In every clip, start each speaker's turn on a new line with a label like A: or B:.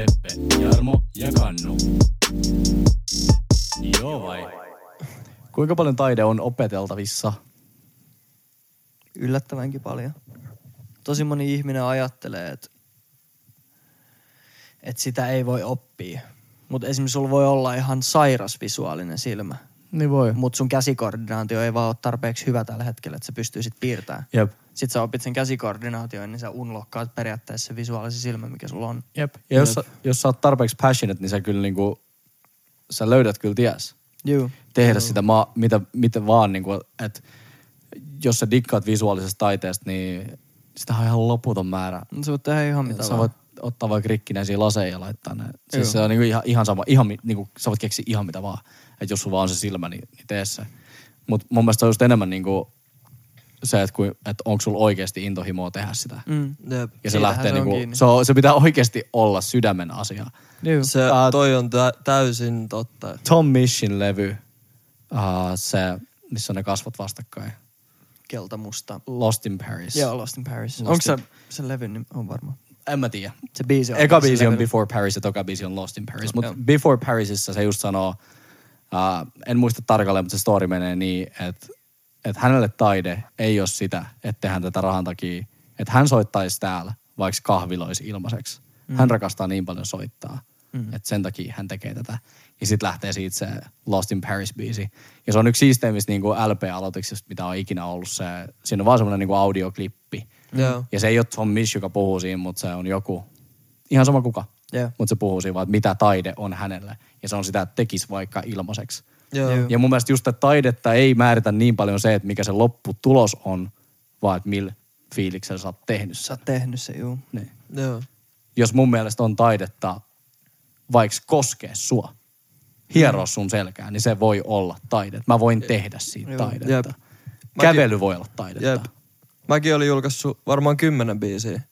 A: Veppe, Jarmo ja Kannu. Joo vai? Kuinka paljon taide on opeteltavissa?
B: yllättävänkin paljon. Tosi moni ihminen ajattelee, että, että sitä ei voi oppia. Mutta esimerkiksi sulla voi olla ihan sairas visuaalinen silmä.
A: Niin voi.
B: Mutta sun käsikoordinaatio ei vaan ole tarpeeksi hyvä tällä hetkellä, että sä pystyisit piirtämään.
A: Jep.
B: Sitten sä opit sen käsikoordinaation, niin sä unlockkaat periaatteessa se visuaalisen silmä, mikä sulla on.
A: Jep. Ja jos, sä, jos sä oot tarpeeksi passionate, niin sä kyllä niinku, sä löydät kyllä ties.
B: Juu.
A: Tehdä sitä maa, mitä, mitä vaan, niinku, että jos sä dikkaat visuaalisesta taiteesta, niin sitä on ihan loputon määrä.
B: Sä voit tehdä ihan mitä
A: Sä
B: vaan.
A: voit ottaa vaikka rikkinäisiä laseja ja laittaa ne.
B: Joo.
A: Siis se on niinku ihan, ihan sama, ihan, niinku, sä voit keksiä ihan mitä vaan. Että jos sulla vaan on se silmä, niin, niin tee se. Mutta mun mielestä se on just enemmän niinku se, että, kuin, että onko sulla oikeasti intohimoa tehdä sitä.
B: Mm.
C: Jep.
A: Ja se
B: Siitähän
A: lähtee
B: se on
A: niinku,
B: kiinni.
A: se, on, se pitää oikeasti olla sydämen asia.
B: Juu.
C: Se,
A: Tää-
C: toi on tä- täysin totta.
A: Tom Mishin levy, uh, se, missä on ne kasvot vastakkain.
B: Kelta musta.
A: Lost in Paris.
B: Joo, Lost in Paris.
A: Lost
B: Onko se sen levyn nimi? On varmaan.
A: En mä tiedä.
B: Se biisi on.
A: Eka biisi on. Before Paris ja toka biisi on Lost in Paris. Mutta. Before Parisissa se just sanoo, uh, en muista tarkalleen, mutta se story menee niin, että että hänelle taide ei ole sitä, että tehdään tätä rahan takia. Että hän soittaisi täällä, vaikka kahviloisi ilmaiseksi. Mm. Hän rakastaa niin paljon soittaa, mm. että sen takia hän tekee tätä. Ja sitten lähtee siitä se Lost in Paris-biisi. Ja se on yksi siisteimmistä niin LP-aloituksista, mitä on ikinä ollut. Se, siinä on vaan semmoinen niin audioklippi.
C: Joo.
A: Ja se ei ole Tom Misch, joka puhuu siinä, mutta se on joku, ihan sama kuka.
B: Joo.
A: Mutta se puhuu siinä vaan, että mitä taide on hänelle. Ja se on sitä, että tekisi vaikka ilmaiseksi.
C: Joo.
B: Joo.
A: Ja mun mielestä just että taidetta ei määritä niin paljon se, että mikä se lopputulos on, vaan että millä fiiliksellä sä oot tehnyt
B: Sä
A: sen.
B: oot tehnyt se, juu.
A: Niin.
C: Joo.
A: Jos mun mielestä on taidetta vaikka koskea sua, hieroa sun selkää, niin se voi olla taidetta. Mä voin tehdä siitä taidetta.
C: Jep.
A: Kävely voi olla taidetta.
C: Jep. Mäkin olin julkaissut varmaan kymmenen biisiä.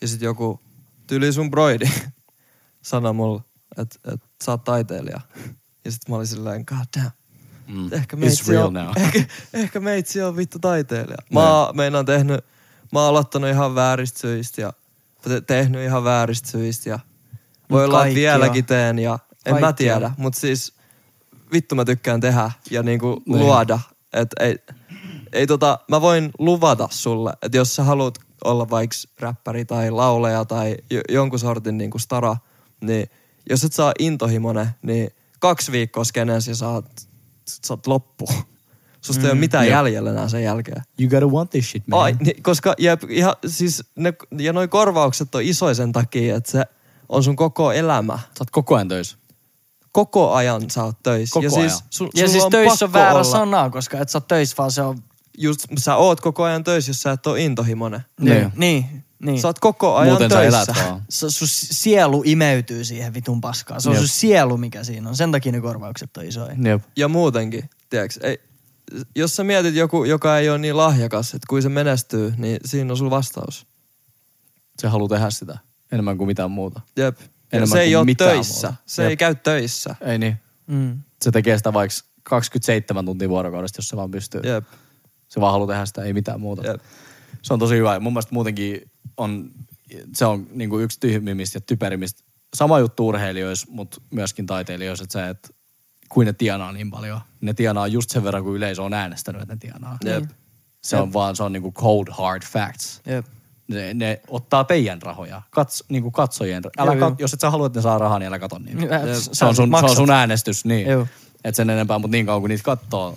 C: Ja sit joku tyli sun broidi sanoi mulle, että et, sä oot taiteilija. Ja sit mä olin silleen, god damn.
A: Mm.
C: Ehkä
A: It's
C: meitsi, on,
A: now.
C: ehkä, ehkä meitsi on vittu taiteilija. Mä oon, meinaan tehnyt, mä oon aloittanut ihan vääristä syistä ja te- tehnyt ihan vääristä syistä ja voi olla, että vieläkin teen ja en mä
B: Kaikki
C: tiedä. Mutta siis vittu mä tykkään tehdä ja niinku
A: Niin.
C: luoda. Että ei, ei tota, mä voin luvata sulle, että jos sä haluat olla vaikka räppäri tai lauleja tai jo- jonkun sortin niinku stara, niin jos et saa intohimonen, niin kaksi viikkoa skeneessä ja saat, saat loppu. Susta ei ole mitään
A: Jep.
C: jäljellä enää sen jälkeen.
A: You gotta want this shit, man.
C: Ai, niin, koska jep, ihan, siis ne, ja noi korvaukset on isoja sen takia, että se on sun koko elämä.
A: Sä oot koko ajan töissä.
C: Koko ajan sä oot töissä.
A: Koko
C: ja
A: ajan.
C: siis, su,
B: Ja siis
C: on
B: töissä on väärä
C: olla,
B: sana, koska et sä oot töissä, vaan se on...
C: Just, sä oot koko ajan töissä, jos sä et ole intohimonen.
A: Niin.
B: Niin, niin.
C: Sä oot koko ajan
A: Muuten sä
C: töissä.
A: elät vaan.
B: Se, sun sielu imeytyy siihen vitun paskaan. Se on
A: Jep.
B: sun sielu, mikä siinä on. Sen takia ne korvaukset on isoja.
A: Jep.
C: Ja muutenkin, tiedätkö, ei, jos sä mietit joku, joka ei ole niin lahjakas, että kun se menestyy, niin siinä on sun vastaus.
A: Se haluaa tehdä sitä enemmän kuin mitään muuta.
C: Jep. Ja
A: Enemmän
C: se ei
A: kuin
C: ole
A: mitään
C: töissä.
A: muuta.
C: Se
A: Jep.
C: ei käy töissä.
A: Ei niin.
B: Mm.
A: Se tekee sitä vaikka 27 tuntia vuorokaudesta, jos se vaan pystyy.
C: Jep.
A: Se vaan haluaa tehdä sitä, ei mitään muuta.
C: Jep.
A: Se on tosi hyvä. Ja mun mielestä muutenkin on, se on niinku yksi tyhmimmistä ja typerimmistä. Sama juttu urheilijoissa, mutta myöskin taiteilijoissa, että se, että kuin ne tienaa niin paljon. Ne tienaa just sen verran, kun yleisö on äänestänyt, että ne tienaa.
C: Jep.
A: Se on vaan, se on niinku cold hard facts.
B: Jep.
A: Ne, ne ottaa teidän rahoja, Kats, niinku katsojien. Älä
B: Joo,
A: kat, jos et sä halua, että ne saa rahaa, niin älä kato niitä.
B: Jep.
A: Se on, sun, se on sun äänestys, niin.
B: Joo.
A: Et sen enempää, mutta niin kauan kun niitä katsoo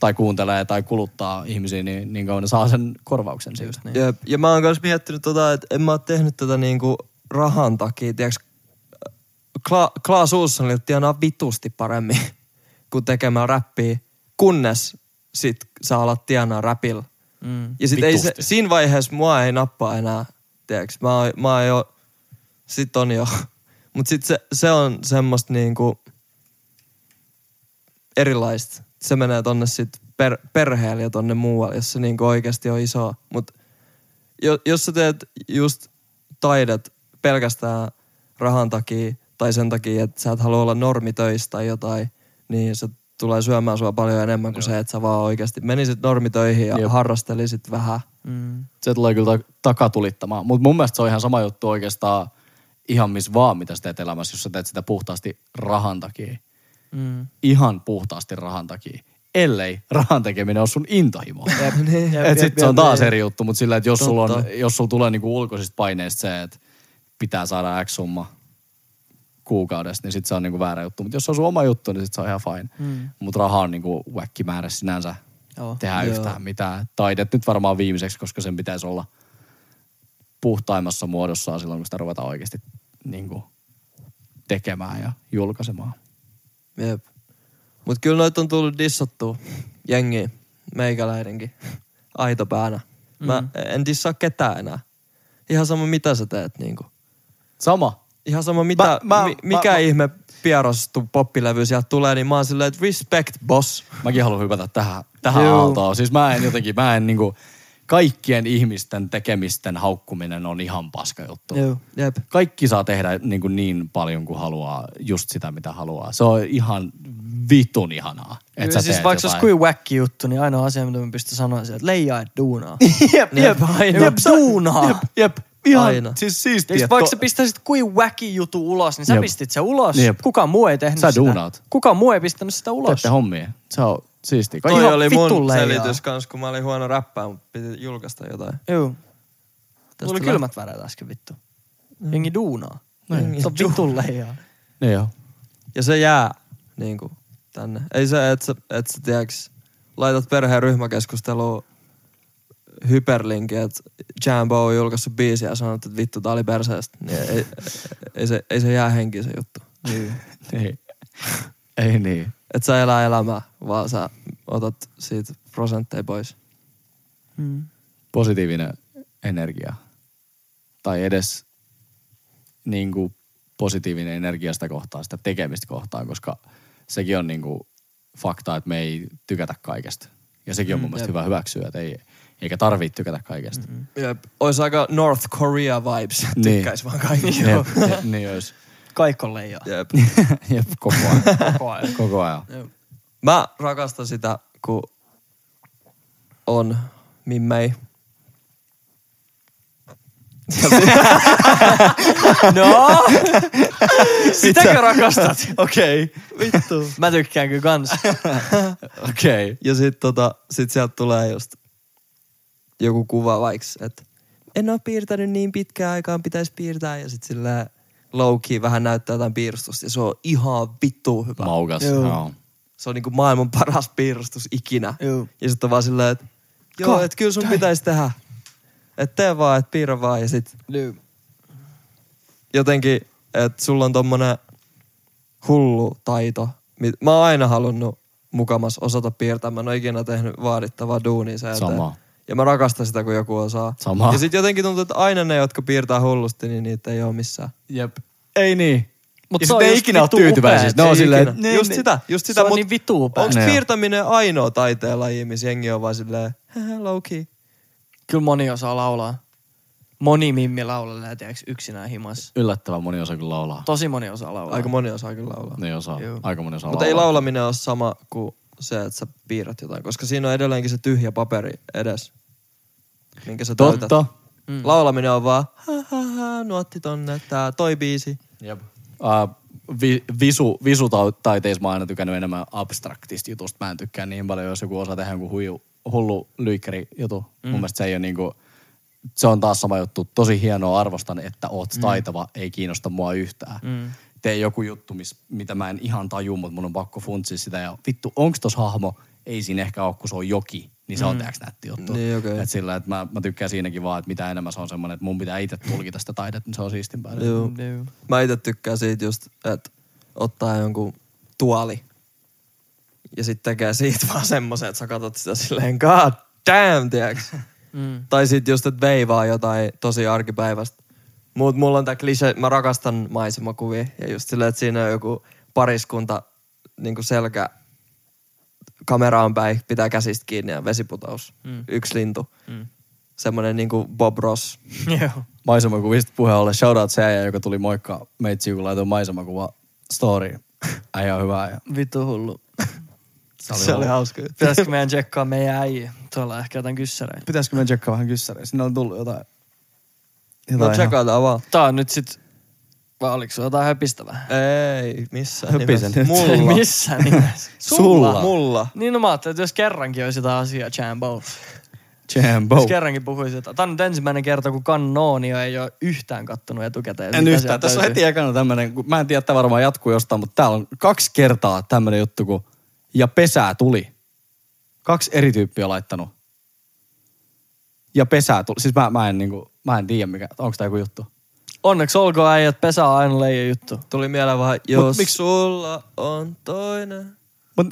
A: tai kuuntelee tai kuluttaa ihmisiä, niin niin kauan ne saa sen korvauksen siitä.
B: Just niin.
C: Jep. Ja mä oon myös miettinyt tota, että en mä oo tehnyt tätä niinku rahan takia. Tiedätkö, Kla- Klaas Ulssonille tienaa vitusti paremmin kuin tekemään räppiä, kunnes sit sä alat tienaa räpillä.
B: Mm.
C: Ja sit ei se, siinä vaiheessa mua ei nappaa enää, tiedätkö, mä, oon- mä oon jo, sit on jo. Mut sit se, se on semmoista niinku erilaista. Se menee tonne sit per, perheelle ja tonne muualle, jos se niinku oikeasti on iso. Mut jo, jos sä teet just taidet pelkästään rahan takia tai sen takia, että sä et halua olla normitöistä tai jotain, niin se tulee syömään sua paljon enemmän kuin se, että sä vaan oikeasti menisit normitöihin ja
A: Jep.
C: harrastelisit vähän.
B: Mm.
A: Se tulee kyllä ta- takatulittamaan. Mutta mun mielestä se on ihan sama juttu oikeastaan ihan missä vaan, mitä sä teet elämässä, jos sä teet sitä puhtaasti rahan takia.
B: Mm.
A: Ihan puhtaasti rahan takia. Ellei rahan tekeminen ole sun intohimo.
B: Jep, jep,
A: Et
B: jep,
A: sit se on taas
B: jep.
A: eri juttu, mutta sillä, että jos sulla, on, jos sulla tulee niinku ulkoisista paineista se, että pitää saada X summa kuukaudesta, niin sit se on niinku väärä juttu. Mutta jos se on sun oma juttu, niin sit se on ihan fine.
B: Mm.
A: Mutta raha on niinku määrä sinänsä
B: Joo.
A: tehdä
C: Joo.
A: yhtään mitään. Taidet nyt varmaan viimeiseksi, koska sen pitäisi olla puhtaimmassa muodossaan silloin, kun sitä ruvetaan oikeasti niinku tekemään ja julkaisemaan.
C: Jep. Mut kyllä noit on tullut dissattua jengiä, meikäläidenkin, aitopäänä. Mä
B: Mm.
C: en dissaa ketään enää. Ihan sama mitä sä teet niinku.
A: Sama.
C: Ihan sama mitä,
A: Mä- mä-
C: mi, mikä
A: mä-
C: ihme pierostu poppilevy sieltä tulee, niin mä oon silleen, että respect boss.
A: Mäkin haluan hypätä tähän, tähän
B: Juu.
A: aaltoon. Siis mä en jotenkin, mä en niinku, kaikkien ihmisten tekemisten haukkuminen on ihan paska juttu.
B: Joo.
C: Jep.
A: Kaikki saa tehdä niin, kuin niin paljon kuin haluaa, just sitä mitä haluaa. Se on ihan vitun ihanaa, että sä
B: siis vaikka se olisi kuin wacky juttu, niin ainoa asia, mitä mä pystyn sanoa, on se, että leijaa, et duunaa.
A: jep, jep, jep, sä-
B: duunaa.
A: Jep, jep, ihan,
C: Aina.
A: siis siistiä.
B: Eikö
A: että
B: vaikka
A: to-
B: sä pistäisit kuin wacky jutu ulos, niin sä
A: Jep.
B: pistit sen ulos.
A: Jep.
B: Kukaan muu ei tehnyt
A: Sä
B: sitä.
A: duunaat.
B: Kukaan muu ei pistänyt sitä ulos.
A: teette hommia. Se on siistiä.
C: Toi
B: Ihan
C: oli mun selitys kans, kun mä olin huono räppää, mutta piti julkaista jotain.
B: Joo.
C: Tästä
B: Mulla oli kylmät väreet äsken vittu. Jengi duunaa.
C: Niin.
B: Se on vitun leijaa.
A: Niin joo.
C: Ja se jää niinku tänne. Ei se, että sä, et sä tiiäks, laitat perheen ryhmäkeskusteluun hyperlinkin, että Jambo on julkaissut biisiä ja sanot, että vittu tää oli perseestä. Niin ei, ei, ei, se, ei se jää henkiin se juttu.
A: Niin. niin. Ei niin.
C: Et sä elää elämää, vaan sä otat siitä prosentteja pois.
B: Mm.
A: positiivinen energia. Tai edes niin kuin positiivinen energia sitä kohtaan, sitä tekemistä kohtaan, koska sekin on niin kuin fakta, että me ei tykätä kaikesta. Ja sekin on mun mielestä
C: jep.
A: hyvä hyväksyä, että ei, eikä tarvitse tykätä kaikesta. Mm-hmm.
C: Jep. Ois aika North Korea vibes.
A: Niin.
C: Tykkäis vaan kaikki.
A: Jep, jep, niin olisi.
B: Kaikki on leijaa.
C: Jep.
A: Jep, koko ajan.
B: Koko ajan.
A: Koko ajan.
C: Mä rakastan sitä, kun on mimmei.
B: No! Sitäkö rakastat?
C: Okei. Okay. Vittu.
B: Mä tykkään kyllä kans.
A: Okei. Okay.
C: Ja sit, tota, sit sieltä tulee just joku kuva vaikka, että en oo piirtänyt niin pitkään aikaan, pitäisi piirtää. Ja sit sillä low key vähän näyttää jotain piirustusta. Ja se on ihan vittu hyvä.
A: Maukas.
B: Joo.
A: Joo.
C: se on niinku maailman paras piirustus ikinä.
B: Joo.
C: Ja sitten on vaan silleen, että joo, että kyllä sun pitäisi tehdä. Että tee vaan, että piirrä vaan. Ja sit
B: Joo.
C: jotenkin, että sulla on tommonen hullu taito. Mä oon aina halunnut mukamas osata piirtää. Mä en ole ikinä tehnyt vaadittavaa duunia sen eteen. Ja mä rakastan sitä, kun joku osaa.
A: Sama.
C: Ja sit jotenkin tuntuu, että aina ne, jotka piirtää hullusti, niin niitä ei ole missään.
A: Jep. Ei niin.
B: Mut
A: Ja
B: se on
A: ei ikinä ole tyytyväisiä. Ne on
C: Ei
A: silleen,
C: ikinä.
A: että ne-
C: just sitä, just sitä.
B: Se on
C: mut
B: niin vittu upea.
C: Onks
A: Ne on.
C: piirtäminen ainoa taiteenlaji, missä jengi on vaan silleen, low key.
B: Kyllä moni osaa laulaa. Moni mimmi laulelee, tiedätkö, yksinään himas.
A: Yllättävän moni osaa kyllä laulaa.
B: Tosi moni osaa laulaa.
C: Aika moni osaa kyllä laulaa.
A: Ne osaa.
B: Joo.
A: Aika moni osaa
C: Mutta ei laulaminen ole sama kuin se, että sä piirrät jotain, koska siinä on edelleenkin se tyhjä paperi edes, minkä sä täytät.
A: Totta.
B: Mm.
C: Laulaminen on vaan, ha, ha, ha, nuotti tonne, tää toi biisi.
A: Jep. Uh, vi, visu, visutaiteissa mä oon aina tykännyt enemmän abstraktista jutusta. Mä en tykkää niin paljon, jos joku osaa tehdä jonkun huiju, hullu lyikkäri jutu. Mm. Mun mielestä se ei ole niinku, se on taas sama juttu. Tosi hienoa arvostan, että oot mm. taitava, ei kiinnosta mua yhtään.
B: Mm.
A: Tee joku juttu, mis, mitä mä en ihan taju, mutta mun on pakko funtsia sitä. Ja vittu, onks tos hahmo? Ei siinä ehkä ole, kun se on joki. Niin se on mm. nätti juttu.
C: Niin, okei.
A: Et sillä, että mä, mä tykkään siinäkin vaan, että mitä enemmän se on semmoinen, että mun pitää itse tulkita sitä taidetta, niin se on siistimpää.
C: Joo.
B: Joo.
C: Mä itse tykkään siitä just, että ottaa jonkun tuoli ja sitten tekee siitä vaan semmoisen, että sä katsot sitä silleen, god damn, tiiäks?
B: Mm.
C: Tai sit just, että veivaa jotain tosi arkipäivästä Mut mulla on tää klise, mä rakastan maisemakuvia. Ja just silleen, että siinä on joku pariskunta niinku selkä kameraan päin, pitää käsistä kiinni ja vesiputaus.
B: Mm.
C: Yksi lintu.
B: Mm.
C: Semmonen niinku Bob Ross.
B: Joo.
A: Maisemakuvista puheen ollen shoutout se äijä, joka tuli moikka meitsi, kun laitoin maisemakuva story. Äijä on hyvä äijä.
B: Vittu hullu.
A: Se oli,
C: Se oli hauska.
B: Pitäisikö meidän tsekkaa meidän äijä? Tuolla on ehkä jotain kyssäreitä.
A: Pitäisikö me tsekkaa vähän kyssäriä? Sinne on tullut jotain.
C: No
A: ihan-
C: tsekataan vaan.
B: Tää on nyt sit... Vai oliko sulla jotain höpistävää?
C: Ei, missään
A: Höpisen
C: nimessä.
A: nyt.
C: Mulla.
B: Missään nimessä.
A: Sulla.
C: Mulla.
B: Niin no mä ajattelin, että jos kerrankin olisi jotain asiaa Jambo.
A: Jambo.
B: Jos kerrankin puhuisi jotain. Tää on nyt ensimmäinen kerta, kun Kannoonio ei ole yhtään kattonut etukäteen.
A: En yhtään. Tässä on heti ekana tämmönen, kun mä en tiedä, että varmaan jatkuu jostain, mutta täällä on kaksi kertaa tämmönen juttu, kun ja pesää tuli. Kaksi eri tyyppiä laittanut. Ja pesää tuli. Siis mä, mä en niinku, mä en tiedä mikä, onko tää joku juttu.
B: Onneksi olkoon äijät, pesä on aina leija juttu.
C: Tuli mieleen vähän, jos
A: miksi-
C: sulla on toinen.
A: Mut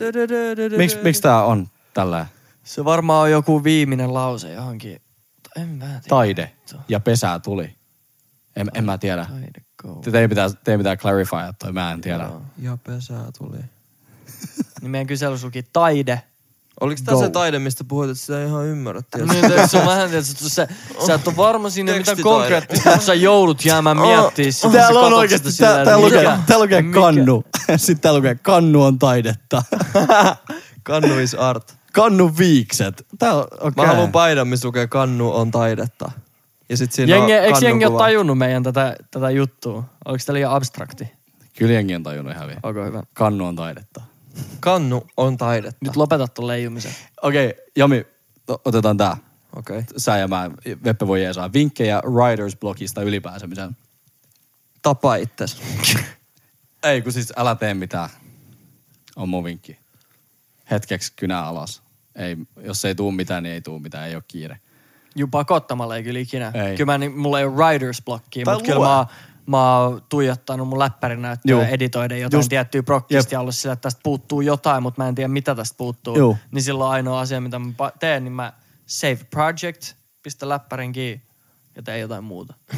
A: miksi, miksi tää on tällä
B: Se varmaan on joku viimeinen lause johonkin. En mä tiedä.
A: taide ja pesää tuli? En, en mä tiedä.
B: Taide go.
A: Teidän pitää, teidän pitää clarify, toi mä en tiedä.
C: Ja pesää tuli.
B: Niin meidän kyselyssä luki taide.
C: Oliko
A: Go.
C: se taide, mistä puhuit, että sitä ei ihan ymmärrettiin?
B: Niin, se on vähän, että sä, sä et ole varma siinä mitään
C: Tekstitaide.
B: konkreettista, kun sä joudut jäämään miettimään sitä.
A: Täällä on
B: sitä
A: tää, tää,
B: että
A: lukee, tää lukee kannu. Sitten tää lukee kannu on taidetta.
C: Kannu is art.
A: kannu viikset. Tää on, okei.
C: Mä haluan paidan, missä lukee kannu on taidetta. Ja sit siinä
B: Jengi,
C: on
B: eikö jengi ole tajunnut meidän tätä, tätä juttua? Oliko tämä liian abstrakti?
A: Kyllä jengi on tajunnut ihan hyvin.
B: Onko hyvä?
A: Kannu on taidetta.
C: Kannu on taidetta.
B: Nyt lopeta tuon leijumisen.
A: Okei, Jami, o- otetaan tää.
C: Okei. Okay.
A: Sä ja mä, Veppe voi jeesaa. Vinkkejä Riders blogista ylipääsemiseen.
C: Tapa itses.
A: Ei, kun siis älä tee mitään. On mun vinkki. Hetkeksi kynää alas. Ei, jos ei tuu mitään, niin ei tuu mitään. Ei ole kiire.
B: Juu, pakottamalla ei kyllä ikinä.
A: Ei.
B: Kyllä mä, niin, mulla ei ole
A: Tai
B: mutta kyllä mä, mä oon tuijottanut mun läppärin näyttöä
A: Juu.
B: ja editoiden jotain
A: Just-
B: tiettyä prokkista ja ollut sillä, että tästä puuttuu jotain, mutta mä en tiedä mitä tästä puuttuu.
A: Juu.
B: Niin silloin ainoa asia, mitä mä teen, niin mä save project, pistä läppärin kiinni ja teen jotain muuta.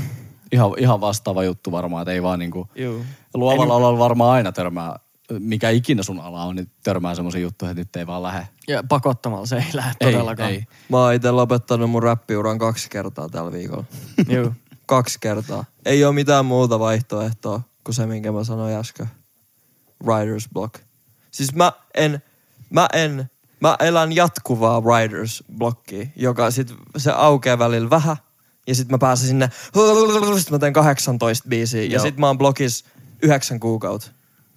A: Ihan, ihan vastaava juttu varmaan, että ei vaan niinku...
B: Juu.
A: Luovalla alalla varmaan aina törmää, mikä ikinä sun ala on, niin törmää semmoisia juttuja, että nyt ei vaan lähde.
B: Ja pakottamalla se ei lähde
A: Ei,
B: todellakaan.
A: ei.
C: Mä oon ite lopettanut mun räppiuran kaksi kertaa tällä viikolla.
B: Juu.
C: kaksi kertaa. Ei ole mitään muuta vaihtoehtoa kuin se, minkä mä sanoin äsken. Writer's block. Siis mä en, mä en, mä elän jatkuvaa writer's blockia, joka sit se aukeaa välillä vähän. Ja sit mä pääsen sinne, sit mä teen 18 biisiä. Ja
B: Joo.
C: sit mä oon blokissa yhdeksän kuukautta.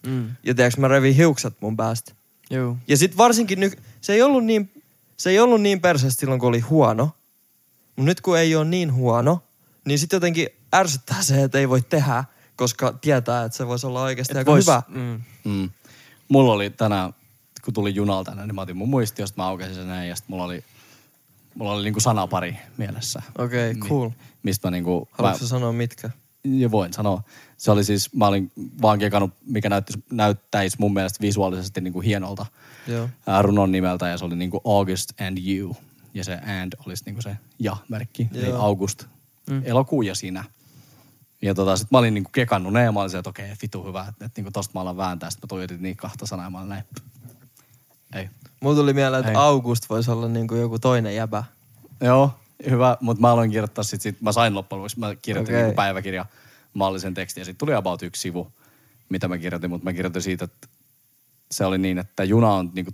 B: Mm.
C: Ja tiedätkö, mä revin hiukset mun päästä.
B: Juu.
C: Ja sit varsinkin nyt, se ei ollut niin, se ei ollut niin perseestä silloin, kun oli huono. Mutta nyt kun ei ole niin huono, niin sit jotenkin ärsyttää se, että ei voi tehdä, koska tietää, että se voisi olla oikeasti aika
B: vois-
C: hyvä.
B: Mm.
A: Mm. Mulla oli tänään, kun tuli junalta niin mä otin mun muistiosta, mä aukasin sen näin, ja sit mulla oli, mulla oli niinku sanapari mielessä.
C: Okei, okay,
A: Mi-
C: cool.
A: Mistä mä niinku...
C: Haluatko
A: mä,
C: sanoa mitkä?
A: ja voin sanoa. Se oli siis, mä olin vaan kekannut, mikä näyttäisi, näyttäisi mun mielestä visuaalisesti niinku hienolta
C: Joo.
A: ää, runon nimeltä, ja se oli niinku August and You. Ja se and olisi niinku se ja-merkki, eli
C: Joo.
A: August. Mm. Elokuu ja sinä. Ja tota, sit mä olin niinku kekannut ne ja mä olin se, että okei, vitu hyvä, että, että niinku tosta mä alan vääntää. Sitten mä tuijotin niin kahta sanaa ja mä olin näin. Ei.
C: Mulla tuli mieleen, että
A: Ei.
C: August voisi olla niinku joku toinen jäbä.
A: Joo, hyvä, mutta mä aloin kirjoittaa sit, sit mä sain loppujen lopuksi, mä kirjoitin
C: Okei.
A: niinku päiväkirja mallisen tekstin ja sitten tuli about yksi sivu, mitä mä kirjoitin, mutta mä kirjoitin siitä, että se oli niin, että juna on niinku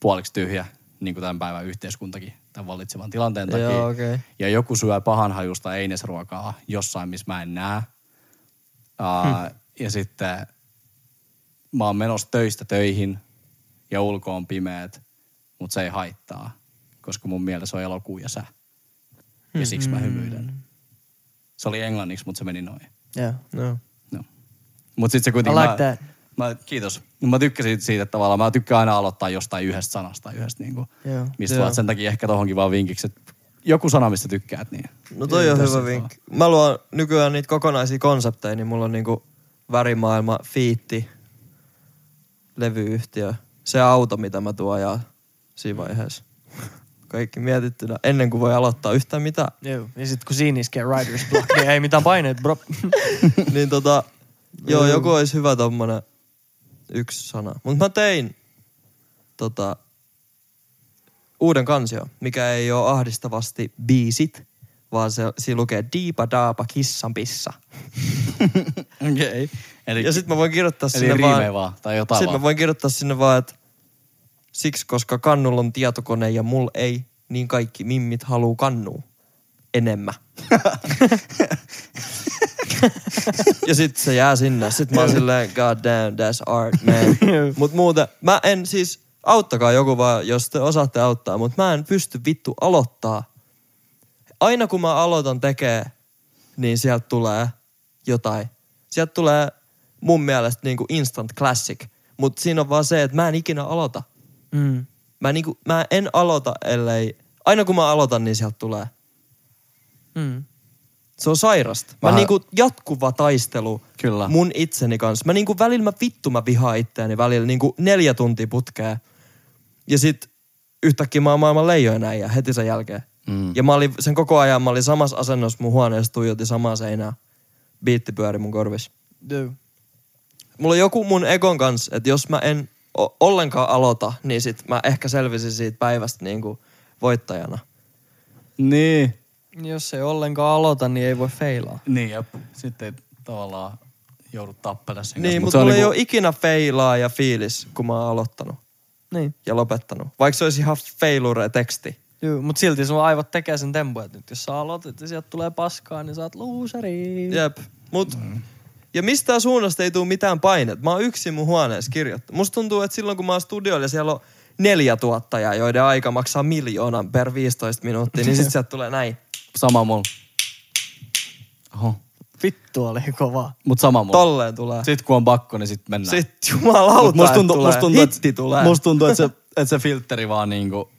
A: puoliksi tyhjä, niin kuin tämän päivän yhteiskuntakin, tämän vallitsevan tilanteen takia.
C: Joo, okei.
A: Ja joku syö pahanhajusta einesruokaa jossain, missä mä en näe. Uh, ja sitten mä oon menossa töistä töihin ja ulko on pimeät, mutta se ei haittaa, koska mun mielestä on elokuu ja sä. Ja siksi mä hymyilen. Se oli englanniksi, mutta se meni noin.
B: Yeah.
C: No.
A: No. Mutta sitten se kuitenkin...
B: I like
A: mä,
B: that.
A: Mä, kiitos. Mä tykkäsin siitä että tavallaan. Mä tykkään aina aloittaa jostain yhdestä sanasta, yhdestä niinku,
B: Joo.
A: mistä
C: Joo.
A: vaan sen takia ehkä tohonkin vaan vinkiksi, että joku sana, mistä tykkäät, niin...
C: No toi on hyvä vinkki. Mä luon nykyään niitä kokonaisia konsepteja, niin mulla on niinku värimaailma, fiitti, levyyhtiö, se auto, mitä mä tuon ja siinä vaiheessa. kaikki mietittynä ennen kuin voi aloittaa yhtään mitään.
B: Joo. Ja sit kun siinä iskee writer's block, niin ei mitään paineet, bro.
C: niin tota, joo,
B: Joo.
C: joku olisi hyvä tommonen yksi sana. Mutta mä tein tota, uuden kansio, mikä ei ole ahdistavasti biisit, vaan se, siinä lukee Diipa Daapa Kissan Pissa.
A: Okei. Okay. Eli,
C: Ja sit mä voin kirjoittaa
A: eli
C: sinne vaan,
A: vaan, tai jotain
C: sit
A: vaan.
C: mä voin kirjoittaa sinne vaan, että siksi koska kannulla on tietokone ja mul ei, niin kaikki mimmit haluu kannuu enemmän. ja sit se jää sinne. Sit mä oon silleen, god damn, that's art, man. Mut muuten, mä en siis, auttakaa joku vaan, jos te osaatte auttaa, mut mä en pysty vittu aloittaa. Aina kun mä aloitan tekee, niin sieltä tulee jotain. Sieltä tulee mun mielestä niinku instant classic. Mut siinä on vaan se, että mä en ikinä aloita.
B: Mm.
C: Mä, niinku, mä en aloita, ellei... Aina kun mä aloitan, niin sieltä tulee.
B: Mm.
C: Se on sairasta. Mä
A: Vähän-
C: niinku jatkuva taistelu
A: Kyllä.
C: mun itseni kanssa. Mä niinku välillä mä vittu mä vihaan itteeni välillä niinku neljä tuntia putkea. Ja sit yhtäkkiä mä oon maailman leijoin äijä heti sen jälkeen.
A: Mm.
C: Ja mä olin sen koko ajan, mä olin samassa asennossa mun huoneessa, tuijotin samaa seinää. Biitti pyöri mun korvissa.
B: Joo.
C: Mulla on joku mun egon kanssa, että jos mä en o- ollenkaan aloita, niin sit mä ehkä selvisin siitä päivästä niinku voittajana.
A: Niin.
B: Jos ei ollenkaan aloita, niin ei voi feilaa.
A: Niin, jep. Sitten ei tavallaan joudu tappelemaan sen
C: Niin,
A: kanssa.
C: mutta
A: se on
C: mulla ei
A: niinku-
C: ole ikinä feilaa ja fiilis, kun mä oon aloittanut
B: Niin.
C: ja lopettanut. Vaikka se olisi ihan failure teksti.
B: Joo, mut silti sun aivot tekee sen tempu, että nyt jos sä aloitat ja sieltä tulee paskaa, niin sä oot looseri.
C: Jep. Mut, ja mistään suunnasta ei tule mitään painet. Mä oon yksin mun huoneessa kirjoittanut. Musta tuntuu, että silloin kun mä oon studioilla ja siellä on neljä tuottajaa, joiden aika maksaa miljoonan per 15 minuuttia, niin sit sieltä tulee näin.
A: Sama mulla. Oho.
B: Vittu oli kova.
A: Mut sama mulla.
C: Tolleen tulee.
A: Sitten kun on pakko, niin sitten mennään.
C: Sitten jumalauta,
A: Mut musta tuntuu,
C: tulee.
A: musta tuntuu,
C: Hitti
A: että,
C: tulee.
A: Musta tuntuu, että se, että se filtteri vaan niinku,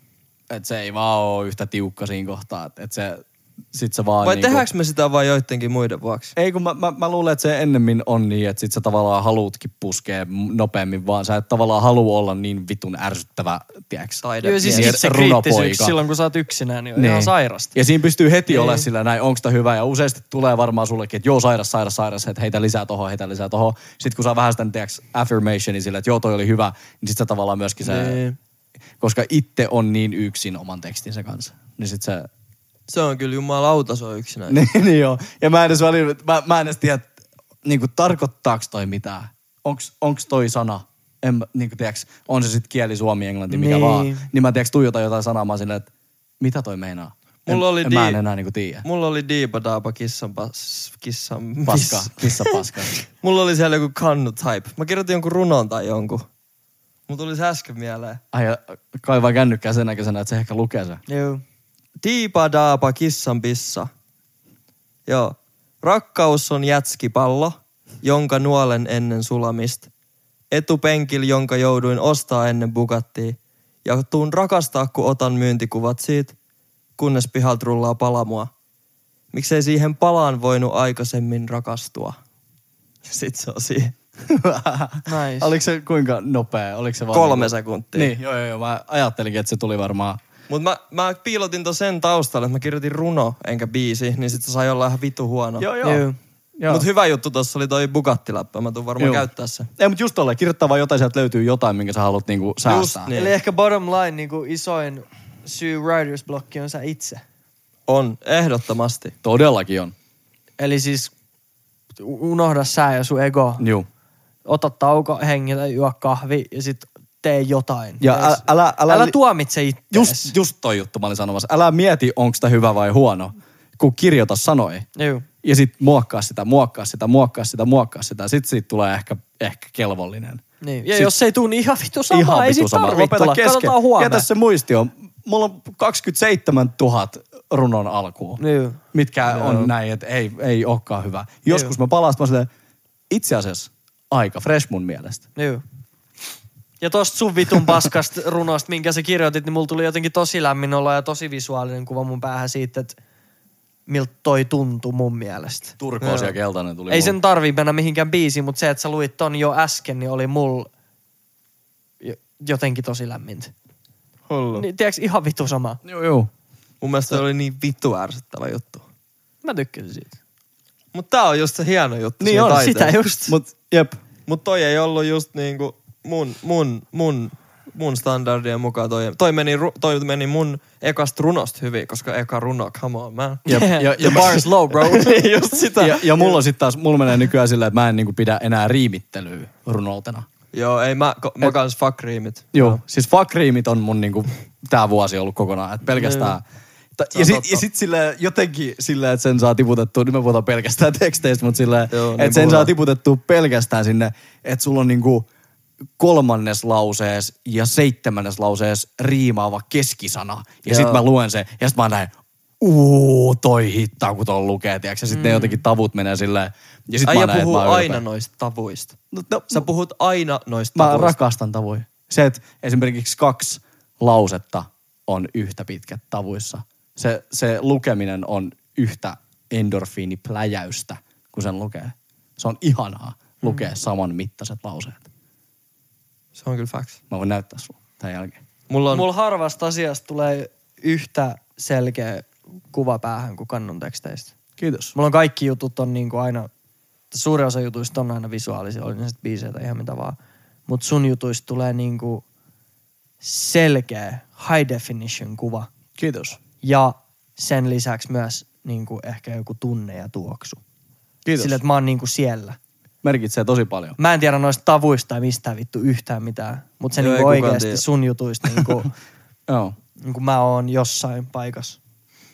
A: että se ei vaan oo yhtä tiukka siinä kohtaa. Että, että se, sit se vaan
C: Vai
A: niinku,
C: tehdäänkö me sitä vain joidenkin muiden vuoksi?
A: Ei kun mä, mä, mä luulen, että se ennemmin on niin, että sit sä tavallaan haluutkin puskea nopeammin, vaan sä et tavallaan halua olla niin vitun ärsyttävä, tiedätkö?
C: Taide.
B: Joo, siis
A: Niin,
B: itse
A: runopoika.
B: kriittisyys silloin, kun sä oot yksinään, niin on ihan sairasta.
A: Ja siinä pystyy heti
B: Niin.
A: olemaan sillä näin, onko tämä hyvä. Ja useasti tulee varmaan sullekin, että joo, sairas, sairas, sairas, että heitä lisää tohon, heitä lisää tohon. Sitten kun saa vähän sitä, tiedätkö, affirmationi sillä, että joo, toi oli hyvä, niin sitten sä tavallaan myöskin se,
C: Niin.
A: koska itse on niin yksin oman tekstinsä kanssa. Niin sit se,
C: Se on kyllä jumalauta, se on yksinäinen.
A: niin, niin joo. Ja mä en edes välillä, mä, mä en edes tiedä, niin kuin, tarkoittaako toi mitään. Onks, onks toi sana? En, niin kuin, tiedätkö, on se sitten kieli, suomi, englanti, mikä
B: Niin.
A: vaan. Niin mä tiedätkö, tuijotan jotain sanaa, mä silleen, että mitä toi meinaa?
C: Mulla
A: en,
C: oli
A: en, mä en enää niinku tiedä.
C: Mulla oli Diipa Daapa kissan pas, kissan
A: Paska, kissa paska.
C: Mulla oli siellä joku kannu type. Mä kirjoitin jonkun runon tai jonkun. Mulla tuli se äsken mieleen.
A: Ai, kaivaa kännykkää sen näköisenä, että se ehkä lukee se.
B: Joo.
C: Diipa Daapa kissan pissa. Joo. Rakkaus on jätskipallo, jonka nuolen ennen sulamista. Etupenkil, jonka jouduin ostaa ennen Bugattia. Ja tuun rakastaa, kun otan myyntikuvat siitä, kunnes pihalta rullaa palamua. Miksei siihen palaan voinut aikaisemmin rakastua? Sitten se on siinä.
B: Nice.
A: Oliko se kuinka nopea? Oliko se vaan
C: Kolme
A: niinku-
C: sekuntia.
A: Niin, joo, joo, joo. Mä ajattelinkin, että se tuli varmaan...
C: Mutta mä, mä piilotin ton sen taustalle, että mä kirjoitin runo enkä biisi, niin sit se sai olla ihan vitu huono.
A: Joo,
B: Joo.
A: joo. joo.
C: Mutta hyvä juttu tossa oli toi Bugatti-läppä. Mä tuun varmaan
A: Joo.
C: käyttää se.
A: Ei, mutta just tolleen. Kirjoittaa vaan jotain, sieltä löytyy jotain, minkä sä haluat niinku säästää.
C: niin.
B: Eli ehkä bottom line, niin kuin isoin syy writer's blocki on sä itse.
C: On, ehdottomasti.
A: Todellakin on.
B: Eli siis unohda sä ja sun ego.
A: Joo.
B: Ota tauko, hengitä, juo kahvi ja sit tee jotain.
A: Ja älä, älä, älä,
B: älä tuomitse itseäsi.
A: just, just toi juttu mä olin sanomassa. Älä mieti, onko sitä hyvä vai huono, kun kirjoita sanoja.
B: Joo.
A: Ja sit muokkaa sitä, muokkaa sitä, muokkaa sitä, muokkaa sitä. Sitten siitä tulee ehkä, ehkä kelvollinen.
B: Niin. Ja
A: Sit-
B: jos ei tuu, niin ihan vittu sama.
A: Ihan
B: ei
A: vitu
B: sit tarvitse tulla.
A: kesken. Jätä se muistio. Mulla on 27 000 runon alkuun.
B: Joo.
A: Mitkä
C: Joo.
A: on näin, että ei, ei olekaan hyvä. Joskus mä palaan, mä silleen, itse asiassa aika fresh mun mielestä.
B: Joo. Ja tosta sun vitun paskasta runosta, minkä sä kirjoitit, niin mulla tuli jotenkin tosi lämmin olla ja tosi visuaalinen kuva mun päähän siitä, että miltä toi tuntui mun mielestä.
A: Turkoos ja keltainen tuli
B: Ei
A: mulle.
B: sen tarvii mennä mihinkään biisiin, mutta se, että sä luit ton jo äsken, niin oli mulla jo- jotenkin tosi lämmintä.
C: Hullu.
B: Niin, tiedätkö, ihan vitu sama.
A: Joo, joo.
C: Mun mielestä se oli niin vittu ärsyttävä juttu.
B: Mä tykkäsin siitä.
C: Mutta tää on just se hieno juttu.
A: Niin on,
C: taiteessa.
B: Sitä just.
A: Mut jep.
C: Mut toi ei ollut just niinku mun, mun, mun, mun standardien mukaan toi, toi, meni, toi meni mun ekasta runosta hyvin, koska eka runo, come on man.
A: Jep. Ja, ja,
B: The bar is low, bro.
C: just sitä.
A: ja, ja mulla on sitten taas, mulla menee nykyään silleen, että mä en niinku pidä enää riimittelyä runoltena.
C: Joo, ei mä, ko, mä kans fuck riimit.
A: Joo, siis fuck riimit on mun niinku, tää vuosi ollut kokonaan, että pelkästään. Ta-
C: Se on
A: ja sit, ja sit sillä jotenkin sillä, että sen saa tiputettua, nyt me puhutaan pelkästään teksteistä, mutta sillä,
C: Joo, niin
A: että sen saa
C: puhutaan.
A: tiputettua pelkästään sinne, että sulla on niinku kolmannes lausees ja seitsemännes lausees riimaava keskisana. Ja sit
C: Joo.
A: mä luen sen, ja sit mä näin, uu, toi hittaa, kun tuon lukee, tiiäks? Ja sit mm. ne jotenkin tavut menee silleen. Ja sit mä oon näin, että
C: puhuu
A: mä
C: aina noista tavuista.
A: No, no,
C: Sä puhut aina noista
A: Mä
C: tavuista.
A: rakastan tavoja. Se, että esimerkiksi kaksi lausetta on yhtä pitkät tavuissa. Se, se lukeminen on yhtä endorfiinipläjäystä, kun sen lukee. Se on ihanaa lukea
C: Mm.
A: saman mittaiset lauseet.
C: Se on kyllä facts.
A: Mä voin näyttää sulle tämän jälkeen.
C: Mulla on,
B: Mulla harvasta asiasta tulee yhtä selkeä kuva päähän kuin kannun teksteistä.
A: Kiitos.
B: Mulla on kaikki jutut on niinku aina, suurin osa jutuista on aina visuaalisia, oli ne sitten biisejä tai ihan mitä vaan. Mut sun jutuista tulee niinku selkeä, high definition kuva.
A: Kiitos.
B: Ja sen lisäksi myös niinku ehkä joku tunne ja tuoksu.
A: Kiitos.
B: Sillä, että mä oon niinku siellä.
A: Merkitsee tosi paljon.
B: Mä en tiedä noista tavuista tai mistään vittu yhtään mitään. Mutta se
C: Joo,
B: niinku oikeasti
C: tiedä.
B: sun jutuista niinku,
A: Joo.
B: niinku mä oon jossain paikassa.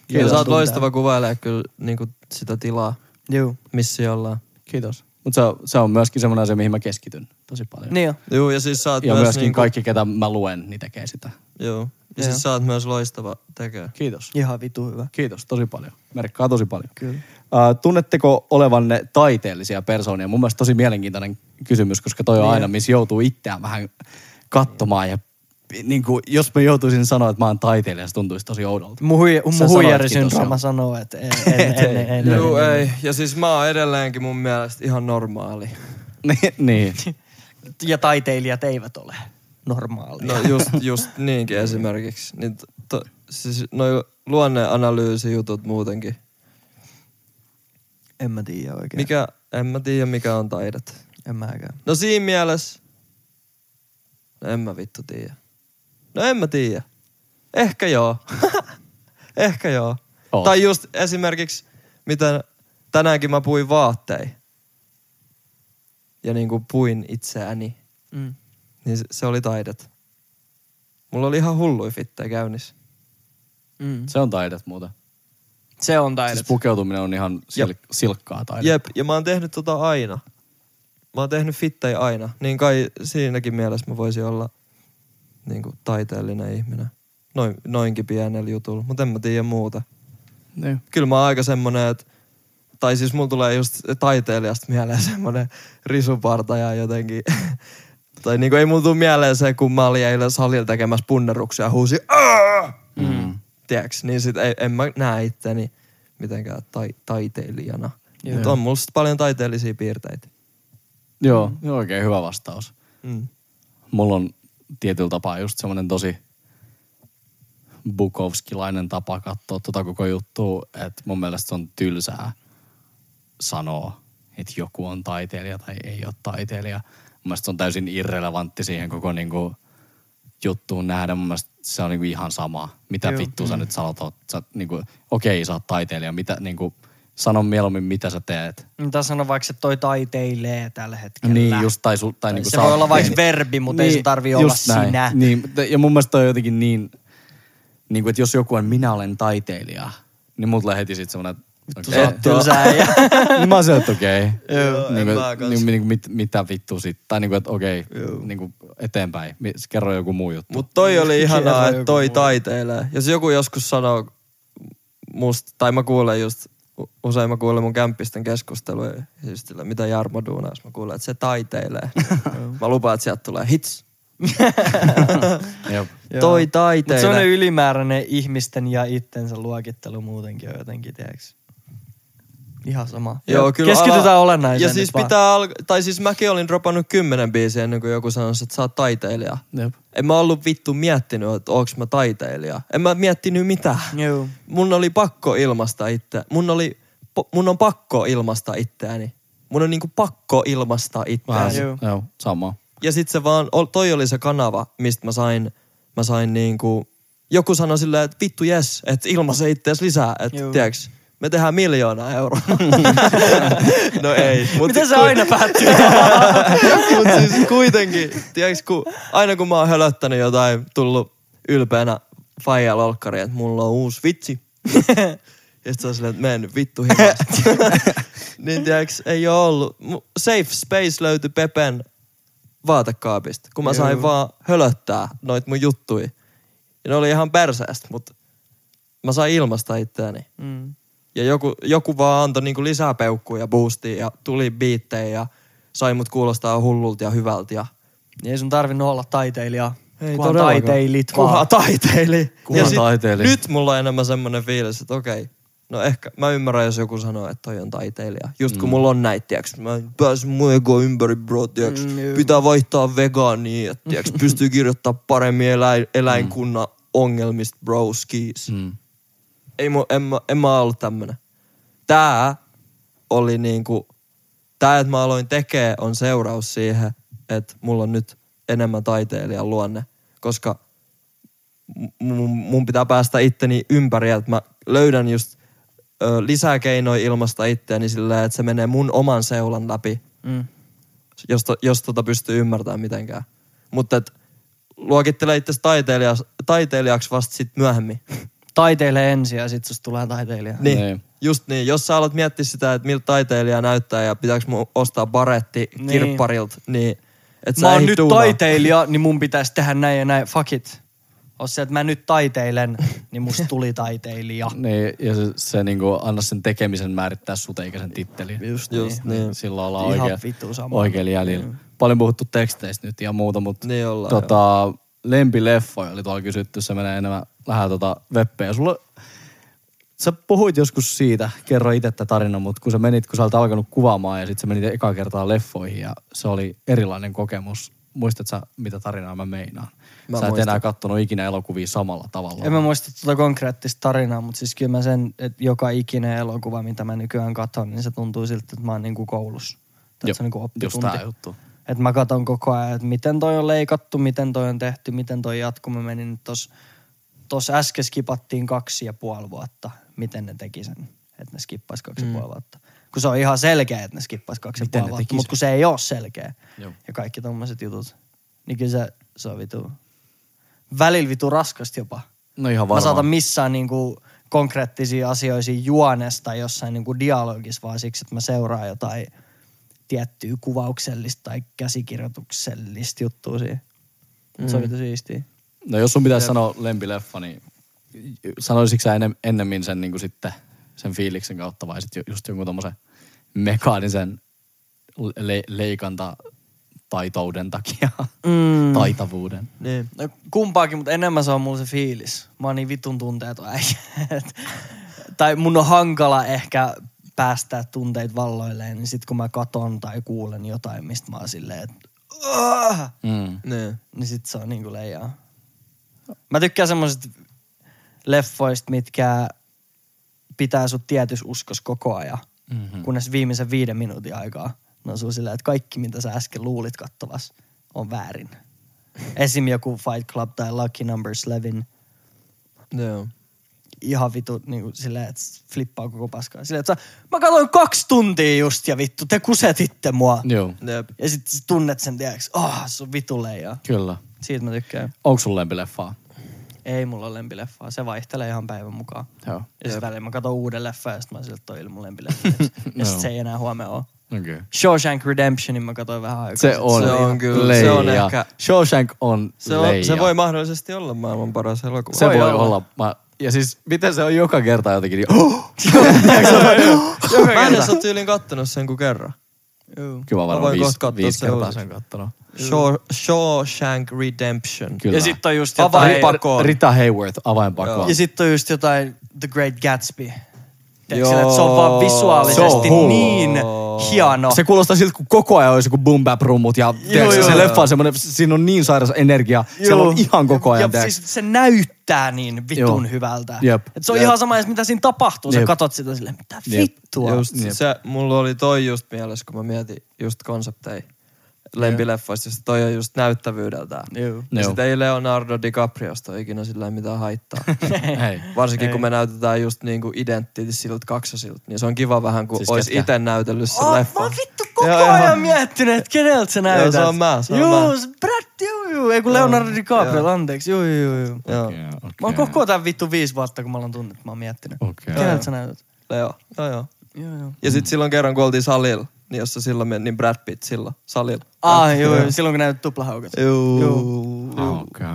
C: Kyllä sä oot loistava kuvailemaan kyllä niinku sitä tilaa,
B: Juu.
C: missä ollaan.
A: Kiitos. Mutta se, on- se on myöskin semmoinen asia, mihin mä keskityn tosi paljon.
B: Niin jo.
C: Joo, ja siis sä oot
A: ja
C: myös
A: myöskin
C: niinku,
A: kaikki, ketä mä luen, niin tekee sitä.
C: Joo. Ja
B: Joo.
C: siis sä oot myös loistava tekee.
A: Kiitos.
B: Ihan vitu hyvä.
A: Kiitos tosi paljon. Merkkaa tosi paljon.
B: Kyllä.
A: Uh, tunnetteko olevanne taiteellisia persoonia? Mun mielestä tosi mielenkiintoinen kysymys, koska toi on
B: Niin.
A: aina, missä joutuu itseään vähän katsomaan. Ja niin kuin, jos mä joutuisin sanoa, että mä oon taiteilija, se tuntuisi tosi oudolta.
B: Mun, hui, mun huijarisyndrooma sanoo, että en, en, en, en, en,
C: Joo,
B: en,
C: ei. Ja siis mä oon edelleenkin mun mielestä ihan normaali.
A: Niin, niin.
B: Ja taiteilijat eivät ole normaalia.
C: No just, just niinkin esimerkiksi. Niin to, to, siis noi luonneanalyysijutut muutenkin.
B: En mä tiedä oikein.
C: Mikä, en mä tiedä mikä on taidetta.
B: En mäkään.
C: No siinä mielessä, no en mä vittu tiedä. No en mä tiedä. Ehkä joo. Ehkä joo.
A: Oot.
C: Tai just esimerkiksi, miten tänäänkin mä puin vaattein. Ja niinku puin itseäni.
B: Mm.
C: Niin se, oli taidet. Mulla oli ihan hullui fittejä käynnissä.
B: Mm.
A: Se on taidet muuten.
B: Se on taide.
A: Siis pukeutuminen on ihan sil- silkkaa taidetta.
C: Jep, ja mä oon tehnyt tota aina. Mä oon tehnyt fittejä aina. Niin kai siinäkin mielessä mä voisin olla niinku taiteellinen ihminen. Noin, noinkin pienellä jutulla, mutta en mä tiedä muuta.
A: Niin.
C: Kyllä mä oon aika semmonen, että tai siis mulla tulee just taiteilijasta mieleen semmonen risuparta ja jotenkin tai niinku ei mulla tuu mieleen se, kun mä olin eilen salilla tekemässä punneruksia ja huusin Aa!
A: Mm.
C: Tiedäks? Niin sit ei, en mä näe itteni mitenkään tai, taiteilijana.
B: Joo.
C: Mutta on mulla sit paljon taiteellisia piirteitä.
A: Joo, mm. oikein hyvä vastaus.
C: Mm.
A: Mulla on tietyllä tapaa just semmoinen tosi Bukowskilainen tapa katsoa tota koko juttua, että mun mielestä on tylsää sanoa, että joku on taiteilija tai ei ole taiteilija. Mun se on täysin irrelevantti siihen koko niinku juttuun nähdä. Mun mielestä se on niinku ihan sama. Mitä
B: Joo.
A: vittua sä nyt sanot, sä niinku, okei sä oot taiteilija, mitä niinku, sano mieluummin mitä sä teet.
B: Mitä sano vaikka, että toi taiteilee tällä hetkellä.
A: Niin just, tai, su, tai niinku
B: se voi olla vaikka verbi, mutta ei se tarvi olla
A: näin.
B: sinä.
A: Niin, ja mun mielestä toi on jotenkin niin, niin kuin, että jos joku on minä olen taiteilija, niin mulla tulee heti sit semmonen, että
B: Sä oot tylsää ja...
A: niin mä oon se, että okei.
C: Joo,
A: niin kuin, niin, niin, mit, mitä vittu sit. Tai niin kuin, että okei,
C: Joo.
A: niin kuin eteenpäin. Kerro joku muu juttu.
C: Mut toi oli ihanaa, että toi
B: muu.
C: taiteilee. Jos joku joskus sanoo musta, tai mä kuulen just, usein mä kuulen mun kämppisten keskusteluja, sillä, mitä Jarmo duunaas, mä kuulen, että se taiteilee. mä lupaan, että sieltä tulee hits. Toi
B: Mutta
C: taiteilee.
B: semmoinen ylimääräinen ihmisten ja itsensä luokittelu muutenkin on jotenkin, tiedätkö? Ihan sama.
C: Joo, kyllä
B: Keskitytään
C: ala-
B: olennaiseen
C: Ja siis
B: vaan.
C: pitää alka- tai siis mäkin olin dropannut kymmenen biisiä ennen kuin joku sanoi, että sä oot taiteilija.
A: Jep.
C: En mä ollut vittu miettinyt, että onks mä taiteilija. En mä miettinyt mitään.
B: Joo.
C: Mun oli pakko ilmaista itse. Mun oli, mun on pakko ilmaista itseäni. Mun on niinku pakko ilmaista
A: Vähän,
C: itseäni.
B: Joo.
A: joo, sama.
C: Ja sit se vaan, toi oli se kanava, mistä mä sain, mä sain niinku, joku sanoi silleen, että vittu jes, että ilmaise ittees lisää, että
B: Joo.
C: Me tehdään miljoona euroa. no ei. Mut
B: Miten se
C: ku-
B: aina päättyy?
C: Mut siis kuitenkin, tiiäks, kun, aina kun mä oon hölöttänyt jotain, tullut ylpeänä faija lolkkari, että mulla on uusi vitsi. ja sit se on silleen, että mene nyt vittu himasta. niin tiiäks, ei oo ollut. Safe Space löytyi Pepen vaatekaapista, kun mä sain
B: Joo.
C: vaan hölöttää noit mun juttui. Ja ne oli ihan perseestä, mutta mä sain ilmasta itseäni.
B: mm.
C: Ja joku, joku vaan antoi niinku lisää peukkuja ja boostia ja tuli biittejä ja sai mut kuulostaa hullulta ja hyvältä. Ja
B: Ei sun tarvinnut olla taiteilija.
C: ei todellakaan.
B: taiteilit vaan.
C: taiteili.
A: Kunhan
C: ja sit
A: taiteili.
C: Nyt mulla on enemmän semmonen fiilis, että okei, no ehkä mä ymmärrän, jos joku sanoo, että toi on taiteilija. Just kun
A: Mm.
C: mulla on näitä, tiiäks, mä pääse mun ego ympäri, bro, tiiäks,
B: Mm,
C: pitää vaihtaa vegaaniin, että tiiäks, pystyy kirjoittaa paremmin eläin, eläinkunnan ongelmista, bro, skis.
A: Mm.
C: Ei mu, en, mä, en mä ollut tämmönen. Tää oli niinku, tää, että mä aloin tekee, on seuraus siihen, että mulla on nyt enemmän taiteilijan luonne. Koska mun, mun pitää päästä itteni ympäri, että mä löydän just ö, lisää keinoja ilmasta itteeni sillä, että se menee mun oman seulan läpi,
B: Mm.
C: jos, to, jos tota pystyy ymmärtämään mitenkään. Mutta et, luokittele itse taiteilijaksi, taiteilijaksi vasta sit myöhemmin.
B: Taiteile ensin ja sit susta tulee taiteilija.
C: Niin,
A: Niin.
C: just niin. Jos sä alat miettiä sitä, että miltä taiteilija näyttää ja pitääkö mun ostaa baretti
B: Niin.
C: kirpparilta, niin et sä
B: Mä oon nyt
C: duunaa.
B: taiteilija, niin mun pitäisi tehdä näin ja näin. Fuck it. Os se, että mä nyt taiteilen, niin musta tuli taiteilija.
A: Niin, ja se, se niinku, anna sen tekemisen määrittää sut eikä sen tittelin.
B: Just,
C: Just
B: niin.
C: niin.
A: Silloin ollaan
B: Ihan sama.
A: oikein jäljellä. Paljon puhuttu teksteistä nyt ja muuta, mutta
C: Niin ollaan,
A: tota, lempileffoja oli tuolla kysytty, se menee enemmän vähän tota webbeä. Sulla, sä puhuit joskus siitä, kerro itse tätä tarinan, mutta kun sä menit, kun sä olet alkanut kuvaamaan ja sitten sä menit eka kertaa leffoihin ja se oli erilainen kokemus. Muistatko sä, mitä tarinaa mä meinaan?
C: Mä
A: sä et
C: muistan.
A: enää kattonut ikinä elokuvia samalla tavalla.
B: En mä muista tuota konkreettista tarinaa, mutta siis kyllä mä sen, että joka ikinen elokuva, mitä mä nykyään katon, niin se tuntuu siltä, että mä oon koulussa. Tai
A: Joo,
B: että se on niinku
A: Just
B: oppitunti.
A: tää juttu.
B: Että mä katon koko ajan, että miten toi on leikattu, miten toi on tehty, miten toi jatkuu. Mä menin nyt tos, tos äsken skipattiin kaksi ja puoli vuotta, miten ne teki sen, että ne skippais kaksi mm. ja puoli vuotta. Kun se on ihan selkeä, että ne skippais kaksi
A: Miten
B: ja puoli vuotta, mutta kun se ei ole selkeä.
A: Joo.
B: Ja kaikki tommoset jutut. Niin kyllä se, se on vitu, välillä vitu raskasta jopa.
A: No ihan
B: Mä
A: varmaan.
B: saatan missään niinku konkreettisia asioisia juonesta jossain niinku dialogissa, vaan siksi, että mä seuraan jotain tiettyä kuvauksellista tai käsikirjoituksellista juttua siihen. Mm. Se on vitu siistiä.
A: No jos sun pitäisi sanoa lempileffa, niin sanoisitko sä ennen, ennemmin sen niin kuin sitten sen fiiliksen kautta vai sitten just jonkun tommosen mekaanisen le- leikanta taitouden takia,
B: Mm.
A: taitavuuden.
C: Niin.
B: No, kumpaakin, mutta enemmän se on mulla se fiilis. Mä oon niin vitun tunteeton äijä. Tai mun on hankala ehkä päästää tunteet valloilleen, niin sit kun mä katon tai kuulen jotain, mistä mä oon silleen, että!
A: Mm.
C: Niin.
B: niin sit se on niinku leijaa. Mä tykkään semmosista leffoista, mitkä pitää sut tietys uskos koko ajan,
A: Mm-hmm.
B: kunnes viimeisen viiden minuutin aikaa ne on silleen, että kaikki mitä sä äsken luulit kattovas on väärin. Esim. joku Fight Club tai Lucky Number 11,
C: Joo.
B: Ihan vitu niin silleen, että flippaa koko paskaa. Silleen, että sä, mä katsoin kaksi tuntia just ja vittu, te kusetitte mua.
A: Joo,
C: Jep.
B: Ja sit sä tunnet sen, tiedäks, ah, oh, se on vitu leijaa.
A: kyllä.
B: Siitä mä tykkään.
A: Onko sun lempileffaa?
B: Ei mulla ole lempileffaa. Se vaihtelee ihan päivän mukaan.
A: Joo.
B: Ja sitten välillä mä katson uuden leffan ja sitten mä että toi mun lempileffa. ja
A: Joo.
B: sitten se ei enää huomenna ole.
A: Okei. Okay.
B: Shawshank Redemptionin mä katsoin vähän aikaa.
A: Se
B: sitten.
A: on,
C: Se on kyllä-
A: leija.
C: se on ehkä-
A: Shawshank on
C: Se, on,
A: leija.
C: se voi mahdollisesti olla maailman paras elokuva.
A: se
B: voi
A: voi
B: olla.
A: olla. Mä, ja siis miten se on joka kerta jotenkin niin, oh!
C: Mä en edes ole tyylin kattonut sen kuin kerran.
B: Joo.
A: Kyllä mä
C: Mä
A: varmaan
C: voin
A: viisi, viisi kertaa sen kattonut.
C: Shaw, Shawshank Redemption.
A: Kyllä.
B: Ja sitten on just jotain...
C: Avainpako.
A: Rita Hayworth, avainpakoa.
B: Ja sitten on just jotain The Great Gatsby. Tiedätkö, että se on vaan visuaalisesti
A: hullu.
B: niin hieno.
A: Se kuulostaa siltä, kun koko ajan olisi joku boom bap rummut ja tiedätkö,
B: joo,
A: se
B: joo.
A: leffa on semmoinen, siinä on niin sairas energia. Siellä on ihan koko ajan,
B: Ja
A: tiedätkö.
B: siis se näyttää niin vitun
A: Joo.
B: hyvältä.
A: Jep.
B: Et se on
C: Jep.
B: ihan sama, mitä siinä tapahtuu. Sä
A: Jep.
B: katot sitä silleen, mitä
A: Jep.
B: vittua.
C: Just
A: Jep.
C: se, mulla oli toi just mielessä, kun mä mietin just konsepteja lempileffoista, just toi on just näyttävyydeltään.
B: Joo.
C: Ja
A: Joo.
C: sitten ei Leonardo DiCapriosta ole ikinä sillä mitään haittaa.
A: Hei.
C: Varsinkin
B: Ei.
C: kun me näytetään just niinku identtisiltä kaksosilta, niin se on kiva vähän, kun
A: Siis
C: olisi itse näytellyt sen
B: Oh,
C: leffan.
B: mä oon vittu koko
C: Joo, joo.
B: ajan miettinyt, että keneltä sä näytät.
C: se on mä, se on
B: joo,
C: mä.
B: se Brad, joo, joo. Ei kun Leonardo DiCaprio,
C: Joo.
B: anteeksi. Joo, joo, joo.
C: Joo,
A: Okei, okei.
B: Mä oon koko tämän vittu viisi vuotta, kun mä oon tunnettu, mä oon miettinyt.
A: Okei.
B: Keneltä sä näytät?
C: Leo. Joo, joo.
B: Joo, joo.
C: Ja sit silloin kerran, kun oltiin salilla, jossa silloin meni, niin Brad Pitt silloin salilla.
B: Ah, joo, joo. Silloin kun näytät tuplahaukat.
C: Joo.
A: Ah, Okei.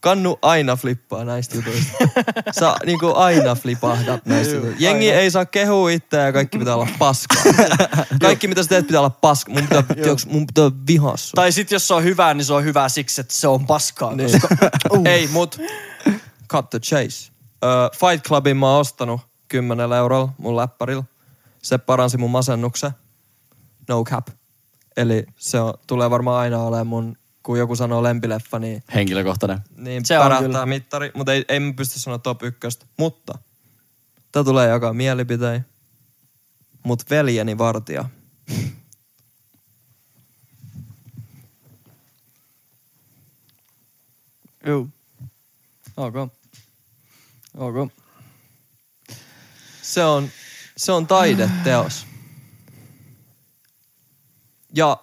C: Kannu aina flippaa näistä jutuista. Sä niinku aina flipahdat näistä
B: Joo,
C: jutuista. Jengi
B: aina.
C: ei saa kehua itseä ja kaikki pitää olla paskaa. kaikki mitä sä teet pitää olla paskaa. Mun pitää, tiiäks, mun pitää vihaa sua.
B: Tai sit jos se on hyvää, niin se on hyvää siksi, että se on paskaa.
C: Niin.
B: Koska,
C: Ei, mut cut the chase. Uh, Fight Clubin mä oon ostanut 10 eurolla mun läppärillä. Se paransi mun masennuksen. No cap. Eli se on, tulee varmaan aina olemaan mun, kun joku sanoo lempileffa, niin
A: Henkilökohtainen.
C: niin
B: Se on kyllä.
C: mittari, mutta ei, ei mä pysty sanoa top ykköstä. Mutta tää tulee jakaa mielipitein. Mut veljeni vartija.
B: joo. Ok. Ok.
C: Se on, se on taideteos. Ja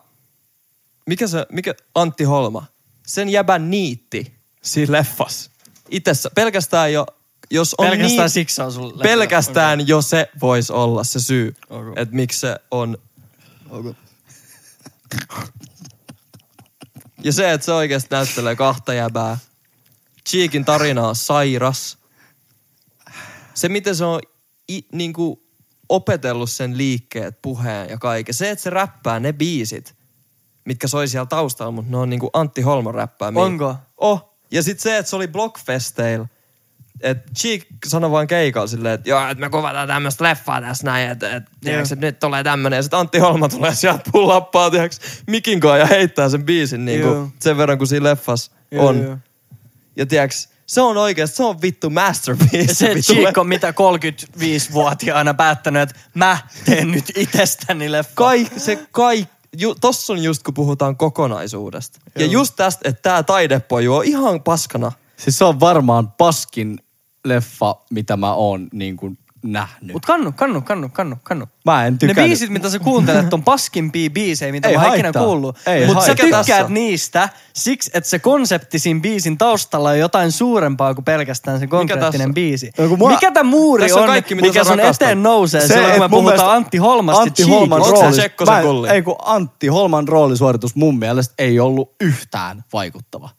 C: mikä se, mikä Antti Holma, sen jäbän niitti siinä leffas. Itessä, pelkästään jo, jos on
B: Pelkästään
C: niin,
B: siksi se on sulle.
C: pelkästään jo se voisi olla se syy,
B: Ok.
C: että miksi se on
B: Ok.
C: Ja se, että se oikeasti näyttelee kahta jäbää. Cheekin tarina on sairas. Se, miten se on i, niinku, opetellut sen liikkeet, puheen ja kaiken. Se, että se räppää ne biisit, mitkä soi siellä taustalla, mutta ne on niinku Antti Holma räppää.
B: Onko?
C: Oh. Ja sitten se, että se oli Blockfesteillä. että Cheek sanoi vaan keikalla silleen, että joo, että me kuvataan tämmöistä leffaa tässä näin, että, että, tiiäks, että nyt tulee tämmönen. Ja sitten Antti Holma tulee sieltä pullappaa, tiiäks, mikin kanssa ja heittää sen biisin niin kuin, sen verran kuin siinä leffassa
B: Joo,
C: on.
B: joo.
C: Ja tiiäks, se on oikeasti, se on vittu masterpiece.
B: Ja se Chico mitä 35-vuotiaana päättänyt, että mä teen nyt itsestäni leffa.
C: Kaik, se kaik, ju, tossa on just kun puhutaan kokonaisuudesta. Ja
B: Joo.
C: just tästä, että tää taidepoju on ihan paskana.
A: Siis se on varmaan paskin leffa, mitä mä oon niin kuin nähnyt.
B: Mut kannu, kannu, kannu, kannu, kannu.
A: Mä en
B: Ne
A: tykännyt.
B: biisit, mitä sä kuuntelet, on paskimpia biisejä, mitä
A: Ei
B: mä oon ikinä kuullut.
A: Ei
B: Mutta sä tykkäät
C: Tässä
B: niistä siksi, että se konsepti siinä biisin taustalla on jotain suurempaa kuin pelkästään se konkreettinen
C: tässä?
B: biisi.
A: No mua-
B: Mikä tämä muuri
C: on
B: on,
C: kaikki, mitä
B: mikä sun eteen nousee
A: Se,
B: silloin, kun me puhutaan
A: mielestä
B: Antti Holmasta
A: Antti Holman en-
C: kulli?
A: Ei kun Antti Holman roolisuoritus mun mielestä ei ollut yhtään vaikuttava.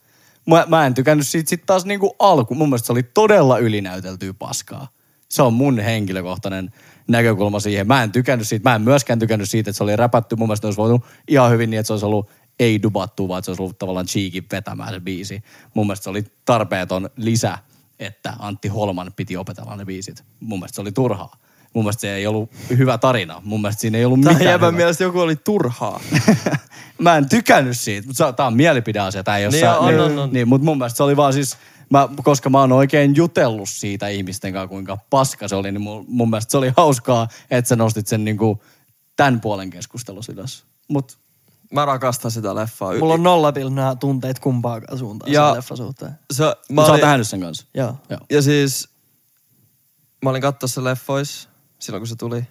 A: Mä, mä en tykännyt siitä sit taas niinku alku. Mun mielestä se oli todella ylinäyteltyä paskaa. Se on mun henkilökohtainen näkökulma siihen. Mä en tykännyt siitä. Mä en myöskään tykännyt siitä, että se oli räpätty. Mun mielestä olisi voinut ihan hyvin niin, että se olisi ollut ei dubattu, vaan että se olisi ollut tavallaan cheekin vetämään se biisi. Mun mielestä se oli tarpeeton lisä, että Antti Holman piti opetella ne biisit. Mun mielestä se oli turhaa. Mun mielestä se ei ollut hyvä tarina. Mun mielestä siinä ei ollut
C: Tämä
A: mitään hyvää.
C: mielestä joku oli turhaa.
A: Mä en tykännyt siitä, mutta tää on mielipideasia. Tää ei ole
C: Niin
A: sä-
C: on,
A: niin,
C: on, on.
A: Niin, mutta mun mielestä se oli vaan siis, mä, koska mä oon oikein jutellut siitä ihmisten kanssa, kuinka paska se oli, niin mun, mun mielestä se oli hauskaa, että sä nostit sen niinku tämän puolen keskustelussa ylös. Mut
C: Mä rakastan sitä leffaa.
B: Mulla on nollapilnaa tunteet kumpaakaan suuntaan
C: Ja-
B: sen leffan suhteen.
C: se, mä
A: Mut sä oot
C: olin,
A: nähnyt sen kanssa.
B: Joo.
A: Joo.
C: ja siis mä olin katsoa se leffois silloin kun se tuli.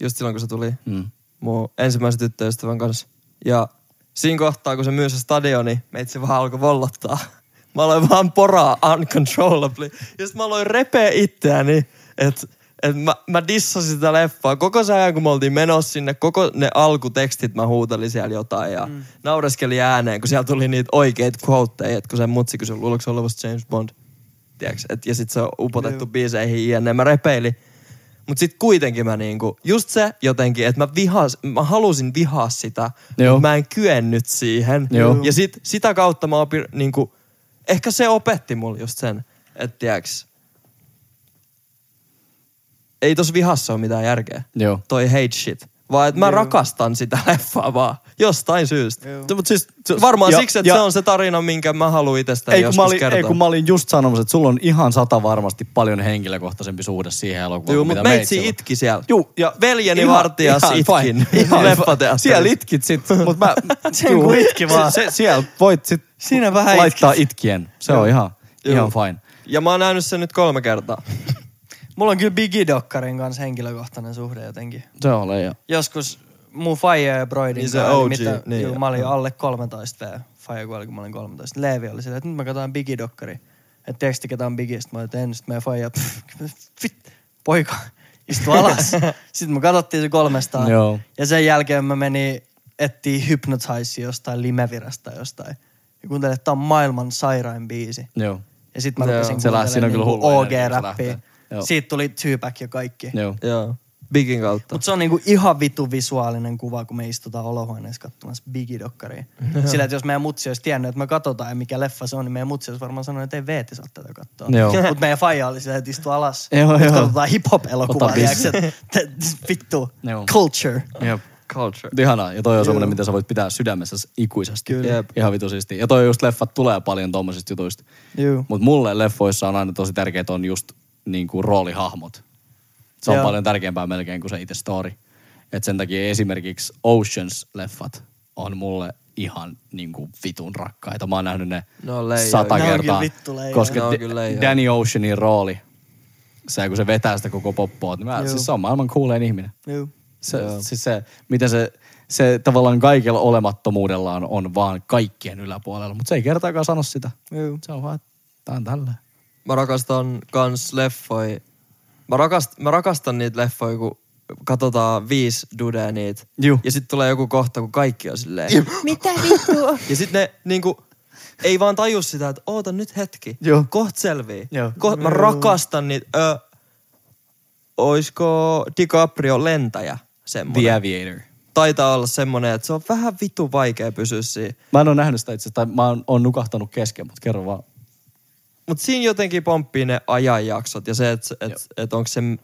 C: Just silloin kun se tuli.
A: Mm.
C: mun ensimmäisen tyttöystävän kanssa. Ja siinä kohtaa, kun se myy se stadioni, meitsi vaan alkoi vollottaa. Mä aloin vaan poraa uncontrollably. Ja sit mä aloin repeä itseäni, että et mä, mä dissasin sitä leffaa. Koko se ajan, kun me oltiin menossa sinne, koko ne alkutekstit mä huutelin siellä jotain ja mm. naureskelin ääneen, kun siellä tuli niitä oikeita quoteja, että kun se mutsi kysyi, luuletko se olevasta James Bond? Tiedätkö? Et, ja sit se on upotettu
B: Joo.
C: biiseihin jne. Mä repeilin. Mut sit kuitenkin mä niinku, just se jotenkin, että mä vihas, mä halusin vihaa sitä,
A: Joo.
C: mutta mä en kyennyt siihen.
A: Joo.
C: Ja sit sitä kautta mä opin niinku, ehkä se opetti mulle just sen, että tiiäks, ei tos vihassa ole mitään järkeä.
A: Joo.
C: Toi hate shit. Vaan että mä rakastan sitä leffaa vaan. Jostain syystä.
B: Joo.
A: Se, mut siis,
C: Varmaan
A: ja-
C: siksi, että
A: ja-
C: se on se tarina, minkä mä haluan itsestäni
A: ei kun,
C: joskus
A: mä olin,
C: kertoa.
A: ei kun mä olin just sanomassa, että sulla on ihan sata varmasti paljon henkilökohtaisempi suhde siihen elokuvaan.
C: Joo, mutta meitsi
A: on.
C: itki siellä.
A: Juu, ja
C: Veljeni
A: ihan-
C: vartijas
A: ihan
C: itkin.
A: Ihan
C: leffateatterissa.
A: Siellä itkit sit, mut mä...
B: Sen kun itki vaan.
A: Se, siellä voit sit
B: Siinä vähän
A: laittaa itkien. Se on ihan,
C: Joo.
A: ihan fine.
C: Ja mä oon nähnyt sen nyt kolme kertaa.
B: Mulla on kyllä Biggie Dokkarin kanssa henkilökohtainen suhde jotenkin.
A: Se on leija.
B: Joskus mun faija ja Broidin
C: Niin se OG,
B: mitä,
C: niin.
B: juu, mä olin alle 13 V. Faija kuoli, kun mä olin 13. Leevi oli silleen, että nyt mä katsoin Biggie Dokkari. Että tiedätkö te ketä on Biggie? Sitten mä olin, että en. Sitten meidän faija, pff, fit, poika, istu alas. Sitten me katsottiin se kolmestaan.
A: Joo.
B: Ja sen jälkeen mä menin etsiä Hypnotize jostain Limevirasta jostain. Ja kuuntelin, että tää on maailman sairain biisi.
A: Joo.
B: Ja sit mä rupesin niinku OG-räppiä.
A: lähtee. Joo.
B: Siitä tuli Tupac ja kaikki.
A: Joo.
C: Joo. Bigin kautta.
B: Mutta se on niinku ihan vitu visuaalinen kuva, kun me istutaan olohuoneessa katsomassa Biggie-dokkaria. Sillä, että jos meidän mutsi olisi tiennyt, että me katsotaan ja mikä leffa se on, niin meidän mutsi olisi varmaan sanonut, että ei Veeti saa tätä katsoa. Mutta meidän faija oli silleen, että istu alas.
A: Joo, joo.
B: katsotaan hip-hop-elokuvaa. Vittu. Culture.
A: Jep.
C: Culture.
A: Ihanaa. Ja toi on semmoinen, mitä sä voit pitää sydämessä ikuisesti.
C: Kyllä. Jep.
A: Ihan vitusisti. Ja toi just leffat tulee paljon tommosista jutuista.
B: Juu.
A: Mutta mulle leffoissa on aina tosi tärkeää on just niinku roolihahmot. Se on
B: Joo.
A: paljon tärkeämpää melkein kuin se itse story. Et sen takia esimerkiksi Oceans-leffat on mulle ihan niinku vitun rakkaita. Mä oon nähnyt ne
C: leijoja.
A: sata
B: Ne
A: kertaa.
B: vittu
A: koska
C: Ne
A: D-
C: kyllä.
A: Danny Oceanin rooli, se kun se vetää sitä koko poppoa, niin mä, siis se on maailman coolein ihminen.
B: Juu.
A: Se, siis se, miten se, se tavallaan kaikella olemattomuudellaan on vaan kaikkien yläpuolella, mutta se ei kertaakaan sano sitä.
B: Juu.
A: Se on vaan, että tää on tällä.
C: Mä rakastan kans leffoi. Mä, rakast, mä rakastan niitä leffoja, kun katsotaan viisi dudea niitä.
A: Juu.
C: Ja sitten tulee joku kohta, kun kaikki on silleen. Mitä vittua? Ja sitten ne niinku, ei vaan taju sitä, että oota nyt hetki.
A: Joo.
C: Koht selvii. Koht, mä rakastan niitä. Ö, oisko DiCaprio lentäjä semmonen?
A: The Aviator.
C: Taitaa olla semmonen, että se on vähän vitu vaikea pysyä siinä.
A: Mä en ole nähnyt sitä itse asiassa, tai mä oon, oon nukahtanut kesken, mutta kerro vaan.
C: Mutta siinä jotenkin pomppii ne ajanjaksot ja se, että et, et onko se m-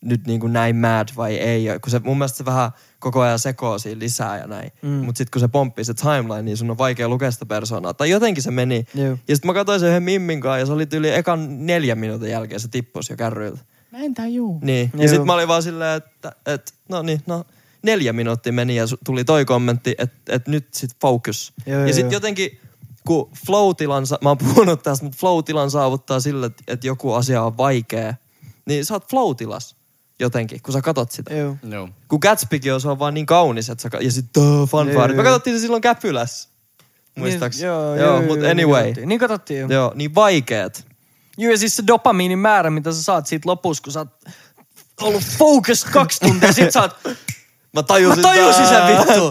C: nyt niin kuin näin mad vai ei. Ja kun se mun mielestä se vähän koko ajan sekoo siinä lisää ja näin. Mm. Mutta sitten kun se pomppii se timeline, niin sun on vaikea lukea sitä persoonaa. Tai jotenkin se meni.
B: Joo.
C: Ja sitten mä katsoin sen yhden Mimmin kanssa ja se oli yli ekan neljän minuutin jälkeen se tippus jo kärryiltä.
A: Mä en tajuu.
C: Niin. Ja
B: Joo.
C: sitten mä olin vaan silleen, että, että no niin, no neljä minuuttia meni ja tuli toi kommentti, että, että nyt sit focus.
B: Joo,
C: ja sitten jotenkin, kun flow-tilan, sa- mä oon puhunut tästä, mutta flow-tilan saavuttaa sillä, että, että joku asia on vaikea, niin sä oot flow-tilas jotenkin, kun sä katot sitä.
B: Joo.
A: Joo.
C: Kun Gatsbykin on, se on vaan niin kaunis, että sä, ka- ja sitten fanfaarit.
B: Joo,
C: Me
B: joo.
C: katsottiin se silloin Käpylässä. Muistaakseni?
B: Niin, joo,
C: joo,
B: joo,
C: mutta
B: joo,
C: anyway.
B: Niin katsottiin, niin katsottiin joo.
C: Joo, niin vaikeet.
B: Joo, ja siis se dopamiinin määrä, mitä sä saat siitä lopussa, kun sä oot ollut focus kaksi tuntia, sit sä oot...
C: Mä tajusin,
B: Mä tajusin sen vittu.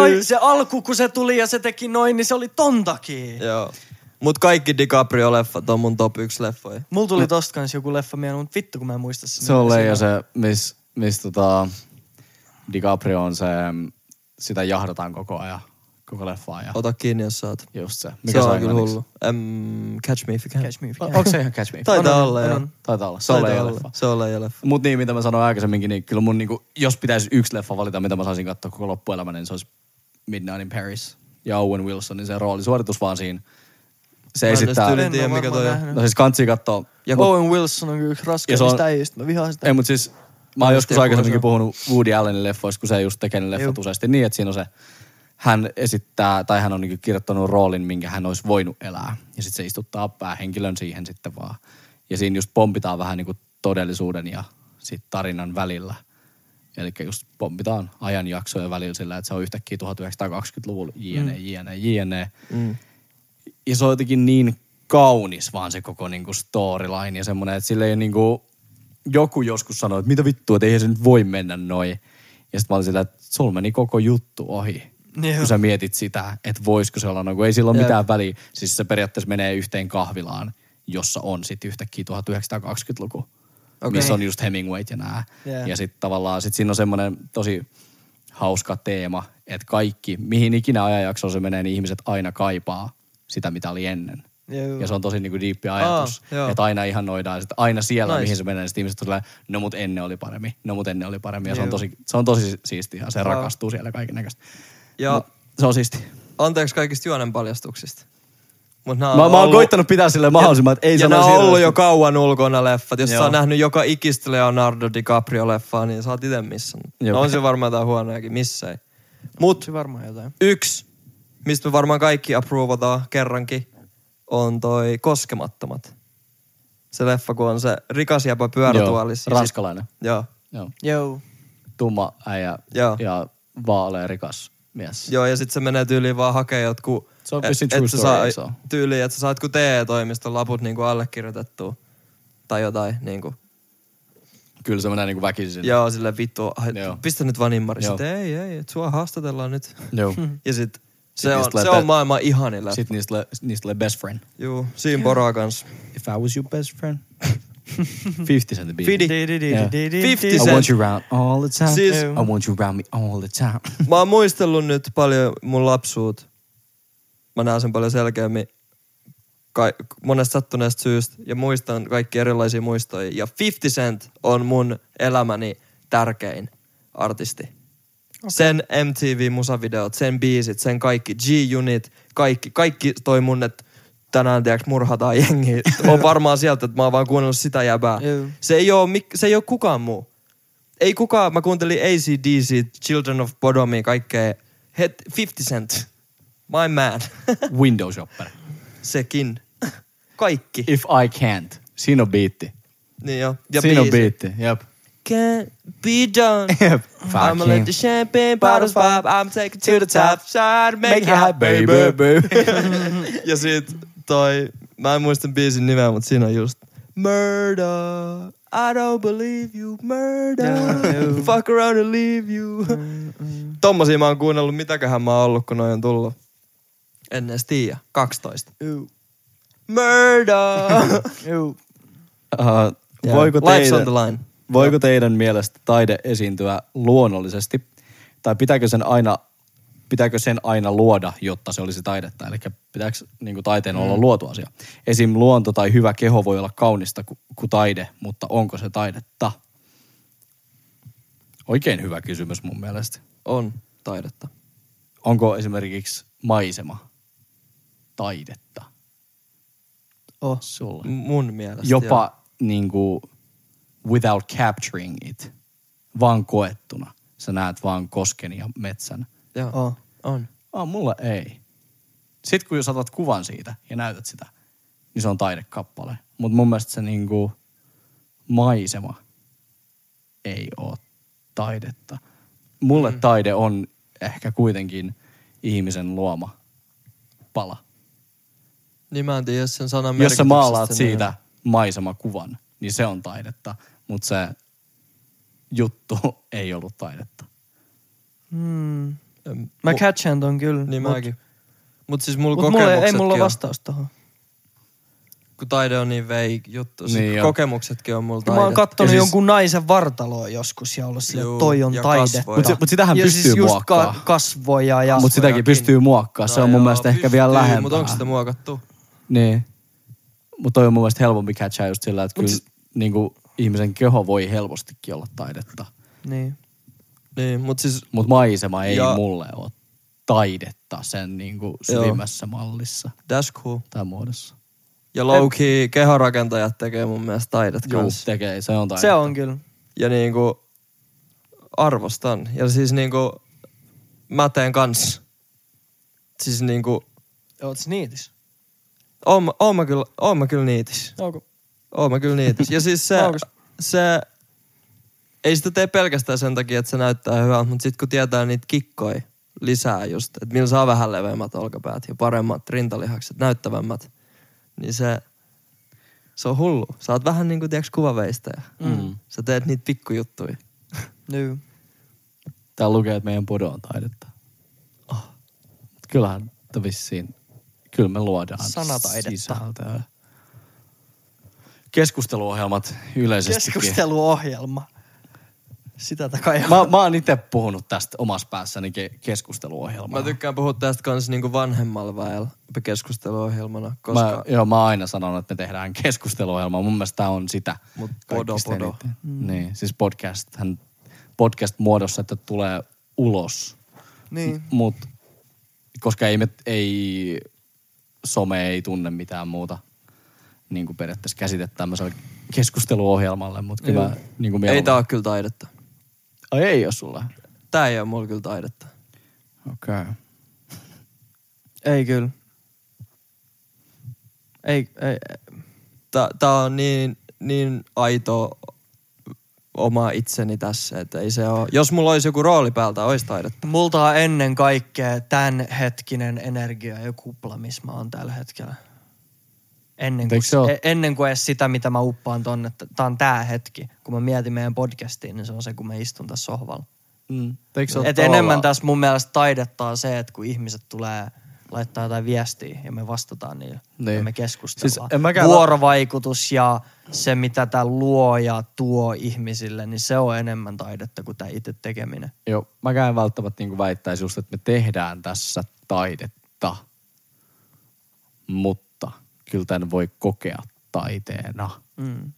B: Mä se alku, kun se tuli ja se teki noin, niin se oli ton takia.
C: Joo. Mut kaikki DiCaprio-leffat on mun top 1 leffoja.
B: Mulla tuli tosta kans joku leffa mieleen, mutta vittu kun mä en muista sitä.
A: Se on leija se, miss, miss tota, DiCaprio on se, sitä jahdataan koko ajan, koko leffaa ja
C: Ota kiinni, jos saat.
A: just se.
C: Mikä se on kyllä hullu. Um, catch me if you can.
B: Catch me if you
A: O-
B: can.
A: Onko se ihan Catch Me?
C: Taitaa
B: On,
C: olla,
B: on,
C: joo.
B: on.
A: Taitaa olla. Se on leffa.
C: Se on leija leffa.
A: Mut niin, mitä mä sanoin aikaisemminkin, niin kyllä mun niinku, jos pitäisi yksi leffa valita, mitä mä saisin katsoa koko loppuelämän, niin se olisi Midnight in Paris. Ja Owen Wilsonin se roolisuoritus vaan siinä. Se
C: Mä
A: esittää...
B: En
C: tiedä, mikä toi on.
A: No siis kansi kattoo.
C: Ja kun,
B: Owen Wilson on kyllä raskaimmista äijistä. Mä vihaan sitä.
A: Ei, mutta siis mä oon
C: Mä
A: joskus aikaisemminkin puhunut Woody Allenin leffoista, kun se just tekee ne leffat
B: Juu.
A: useasti niin, että siinä on se, hän esittää, tai hän on niinku kirjoittanut roolin, minkä hän olisi voinut elää. Ja sitten se istuttaa päähenkilön siihen sitten vaan. Ja siinä just pompitaan vähän niinku todellisuuden ja sit tarinan välillä. Eli just pompitaan ajanjaksojen välillä sillä, että se on yhtäkkiä 1920-luvulla jne, jne, jne.
C: mm.
A: Ja se on jotenkin niin kaunis vaan se koko niinku storyline ja semmoinen, että sille ei niinku, joku joskus sanoi, että mitä vittua, että eihän se nyt voi mennä noin. Ja sitten mä olin sillä, että sulla meni koko juttu ohi.
B: Joo.
A: Kun sä mietit sitä, että voisiko se olla noin, kun ei sillä ole
C: Jep.
A: mitään väliä. Siis se periaatteessa menee yhteen kahvilaan, jossa on sitten yhtäkkiä 1920-luku.
C: Okei.
A: Okay. Missä on just Hemingwayt ja nää.
B: Jep.
A: Ja sitten tavallaan, sit siinä on semmoinen tosi hauska teema, että kaikki, mihin ikinä ajanjaksoon se menee, niin ihmiset aina kaipaa sitä, mitä oli ennen.
B: Joo.
A: Ja se on tosi niinku diippi ajatus.
C: Aa,
A: että aina ihannoidaan. Sitten aina siellä,
C: Nice.
A: mihin se menee, sitten ihmiset tulee, no mut ennen oli paremmin. No mut ennen oli paremmin. Ja se on tosi, se on tosi siistiä. Se rakastuu siellä kaiken näköistä.
C: Ja
A: Se on siisti.
C: anteeksi kaikista juonen paljastuksista. Mut nää
A: Mä,
C: on
A: mä oon
C: ollut-
A: koittanut pitää sille mahdollisimman, että ei
C: ja nämä
A: sanoisi
C: on ollut jo kauan ulkona leffat. Jos sä
A: Joo.
C: oot nähnyt joka ikistä Leonardo DiCaprio-leffaa, niin sä oot ite missannut.
A: Joo.
C: No on se varmaan jotain huonojakin, missä ei. Mut
B: Se varmaan jotain.
C: yksi, mistä me varmaan kaikki approvataan kerrankin, on toi Koskemattomat. Se leffa, kun on se rikas jäpä pyörätuolissa.
A: Joo, ranskalainen.
C: Joo.
A: Joo.
B: Joo.
A: Tumma äijä
C: Joo.
A: ja vaalea rikas mies.
C: Joo, ja sitten se menee tyyliin vaan hakee jotkut...
A: Se on
C: et-
A: vissiin
C: et
A: true
C: sä
A: story,
C: saa,
A: oo?
C: Tyyliin, että sä saat kun TE-toimiston laput niinku allekirjoitettua. Tai jotain niinku.
A: Kyllä se menee niinku väkisin.
C: Joo, sille vittu,
A: Joo.
C: pistä nyt vaan immari.
A: Joo.
C: Sitten ei, ei, et sua haastatellaan nyt.
A: Joo.
C: Ja sit se
A: Sit
C: on, se on maailman ihanin leffa.
A: Sitten niistä, tulee- best friend.
C: Juu, siinä poraa kans.
A: If I was your best friend. 50 cent the beat.
C: Fidi.
A: Yeah.
C: 50
A: I
C: Cent.
A: want you around all the time.
C: Siis-
A: I want you around me all the time.
C: Mä oon muistellut nyt paljon mun lapsuut. Mä näen sen paljon selkeämmin ka- monesta sattuneesta syystä ja muistan kaikki erilaisia muistoja. Ja 50 Cent on mun elämäni tärkein artisti. Okay. Sen MTV-musavideot, sen biisit, sen kaikki, G-Unit, kaikki, kaikki toi mun, että tänään tiiäks murhataan jengiä. on varmaan sieltä, että mä oon vaan kuunnellut sitä jäbää.
B: Joo.
C: Se ei oo, mik- se ei oo kukaan muu. Ei kukaan, mä kuuntelin ACDC, Children of Bodomia, kaikkea. Het, 50 Cent, my man.
A: Window shopper.
C: Sekin. Kaikki.
A: If I can't. Siinä on biitti.
C: Niin jo. Ja
A: Siinä on biitti. Jep.
C: Can't be done.
A: Jep.
C: I'ma let the champagne bottles pop. I'm taking to the top side. Make, it hot, baby.
A: baby.
C: ja sit toi, mä en muista biisin nimeä, mutta siinä on just Murder, I don't believe you, murder, fuck around and leave you. Tommosia mä oon kuunnellut, mitäköhän mä oon ollut, kun noi on tullut. En edes tiedä, 12. Murder!
A: Uh, voiko,
C: Life's on
A: teidän,
C: the line.
A: voiko teidän mielestä taide esiintyä luonnollisesti? Tai pitääkö sen aina, pitääkö sen aina luoda, jotta se olisi taidetta? Eli pitääkö niin kuin taiteen olla luotu asia? Esim. luonto tai hyvä keho voi olla kaunista kuin ku taide, mutta onko se taidetta? Oikein hyvä kysymys mun mielestä.
C: On taidetta.
A: Onko esimerkiksi maisema taidetta
B: Oh.
A: sulle?
C: Mun mielestä.
A: Jopa niin kuin without capturing it, vaan koettuna. Sä näet vaan kosken ja metsän.
C: Joo.
B: Oh.
C: On.
A: Ah, mulla ei. Sitten kun jos otat kuvan siitä ja näytät sitä, niin se on taidekappale. Mutta mun mielestä se niinku maisema ei ole taidetta. Mulle mm. taide on ehkä kuitenkin ihmisen luoma pala.
C: Niin mä en tiedä sen sanan
A: Jos sä maalaat
C: niin-
A: siitä maisemakuvan, niin se on taidetta. Mutta se juttu ei ollut taidetta.
B: Hmm. Mä
C: mu-
B: catchan ton kyllä.
C: Niin
B: mut,
C: mäkin. Mut siis mulla
B: mut mulla ei, ei
C: kokemuksetkin
B: mulla
C: on-
B: vastausta tohon.
C: kun taide on niin veik juttu.
A: Niin on.
C: kokemuksetkin on mulla
B: Kun mä oon
C: taide.
B: kattonut
A: siis-
B: jonkun naisen vartaloa joskus ja ollut sille,
C: Juu,
B: toi on
C: kasvoja.
A: Mutta mut sitähän
B: ja
A: pystyy
B: siis just
A: muokkaamaan.
B: ka- kasvoja ja...
A: Mutta sitäkin pystyy muokkaamaan. se on mun mielestä ehkä vielä lähempää.
C: Mutta onko sitä muokattu?
A: Niin. Mutta toi on mun mielestä helpompi catchaa just sillä, että kyllä
C: siis-
A: niinku, ihmisen keho voi helpostikin olla taidetta.
B: Niin.
C: Niin, mutta siis
A: Mutta maisema ei
C: Ja-
A: mulle ole taidetta sen niinku syvimmässä mallissa
C: that's cool.
A: tai muodossa.
C: Ja low key kehorakentajat tekee mun mielestä taidet
A: Juu,
C: kanssa.
A: tekee, se on taidetta.
B: Se on kyllä.
C: Ja niinku arvostan. Ja siis niinku mä teen kans. Siis niinku
B: Oot sä niitis?
C: oon, mä- oon, mä kyllä, oon mä kyllä niitis.
B: Onko?
C: Oon mä kyllä niitis. Ja siis se, se ei sitä tee pelkästään sen takia, että se näyttää hyvältä, mutta sitten kun tietää niitä kikkoja lisää just, että millä saa vähän leveämmät olkapäät ja paremmat rintalihakset, näyttävämmät, niin se, se on hullu. Sä oot vähän niin kuin tiiäks kuvaveistäjä.
A: Mm.
C: Sä teet niitä pikkujuttuja.
B: Niin.
A: Täällä lukee, että meidän podo on taidetta. Oh. Kyllähän että vissiin, kyllä me luodaan
B: Sanataidetta.
A: sisältöä. Keskusteluohjelmat yleisesti.
B: Keskusteluohjelma. Sitä takaa
A: Mä, mä oon itse puhunut tästä omassa päässäni ke- keskusteluohjelmaa.
C: Mä tykkään puhua tästä kans niinku vanhemmalla väellä keskusteluohjelmana, koska...
A: Mä, joo, mä oon aina sanonut, että me tehdään keskusteluohjelmaa. Mun mielestä tää on sitä.
C: Mut podo, podo.
A: Mm. Niin, siis podcast, hän, podcast muodossa, että tulee ulos.
B: Niin.
A: Mut, koska ei, me, ei some ei tunne mitään muuta niin kuin periaatteessa käsitettä tämmöiselle keskusteluohjelmalle, mutta kyllä niin kuin
C: Ei tää oo kyllä taidetta.
A: Ai ei ole sulla?
C: Tää ei oo mulla kyllä taidetta.
A: Okei. Okay.
B: Ei kyllä. Ei, ei,
C: Tää, tää on niin, niin aito oma itseni tässä, että ei se oo... Jos mulla olisi joku rooli päältä, olisi taidetta.
B: Multa on ennen kaikkea tämän hetkinen energia ja kupla, missä mä oon tällä hetkellä. Ennen kuin,
A: se
B: e- ennen kuin edes sitä, mitä mä uppaan tonne. Tää on tää hetki. Kun mä mietin meidän podcastiin, niin se on se, kun mä istun tässä sohvalla.
A: Mm.
B: Et enemmän tässä mun mielestä taidetta on se, että kun ihmiset tulee laittaa jotain viestiä ja me vastataan niille.
A: Niin.
B: Ja me keskustellaan.
A: Siis mäkään-
B: Vuorovaikutus ja se, mitä tämä luo ja tuo ihmisille, niin se on enemmän taidetta kuin tämä itse tekeminen.
A: Joo, mäkään en välttämättä niin väittäisi just, että me tehdään tässä taidetta. Mutta kyllä tämän voi kokea taiteena.
B: Mm.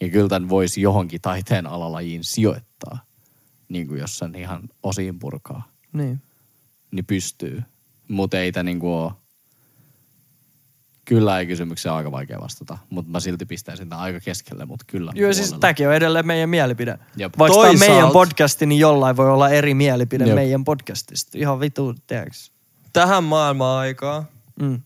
A: Ja kyllä tämän voisi johonkin taiteen alalajiin sijoittaa. Niin kuin jos sen ihan osiin purkaa.
B: Niin.
A: Niin pystyy. Mutta ei tämä niinku ole... Kyllä ei kysymykseen aika vaikea vastata. Mutta mä silti pistäisin tämän aika keskelle, mutta kyllä.
B: Joo, siis tämäkin on edelleen meidän mielipide.
A: Jep.
B: Vaikka tämä
C: Toisaalta-
B: meidän podcasti, niin jollain voi olla eri mielipide
A: Jep.
B: meidän podcastista. Ihan vitu, tiedäks?
C: Tähän maailman aikaan
B: Mm.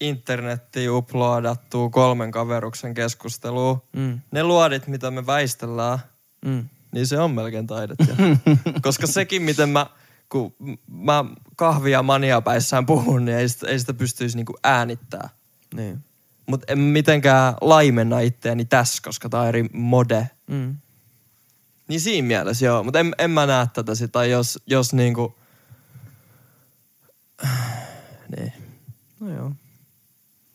C: Internettiin uploadattuu kolmen kaveruksen keskusteluun.
B: Mm.
C: Ne luodit, mitä me väistellään,
B: Mm.
C: niin se on melkein taidetta. Koska sekin, miten mä, kun mä kahvia maniapäissään puhun, niin ei sitä, ei sitä pystyisi niinku äänittää.
B: Niin.
C: Mutta en mitenkään laimenna itseäni tässä, koska tää on eri mode.
B: Mm.
C: Niin siinä mielessä joo, mutta en, en mä näe tätä sitä, tai jos, jos niinku... Niin,
B: No joo.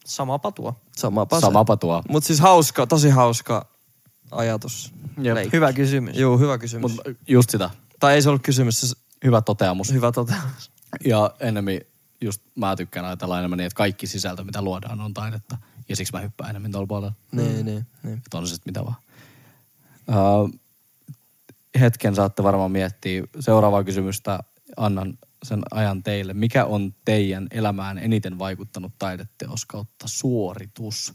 B: Sama patua.
C: samapa se.
A: Samapa tuo.
C: Mut siis hauska, tosi hauska ajatus.
A: Jep.
C: Leikki.
B: Hyvä kysymys.
C: Joo, hyvä kysymys.
A: Mutta just sitä.
C: tai ei se ollut kysymys, se
A: Hyvä toteamus.
C: hyvä toteamus.
A: Ja enemmän just mä tykkään ajatella enemmän niin, että kaikki sisältö, mitä luodaan, on taidetta. Ja siksi mä hyppään enemmän tuolla puolella.
C: Niin, niin, niin.
A: Että on se sitten mitä vaan. Uh, hetken saatte varmaan miettiä seuraavaa kysymystä. Annan sen ajan teille. Mikä on teidän elämään eniten vaikuttanut taideteos kautta suoritus?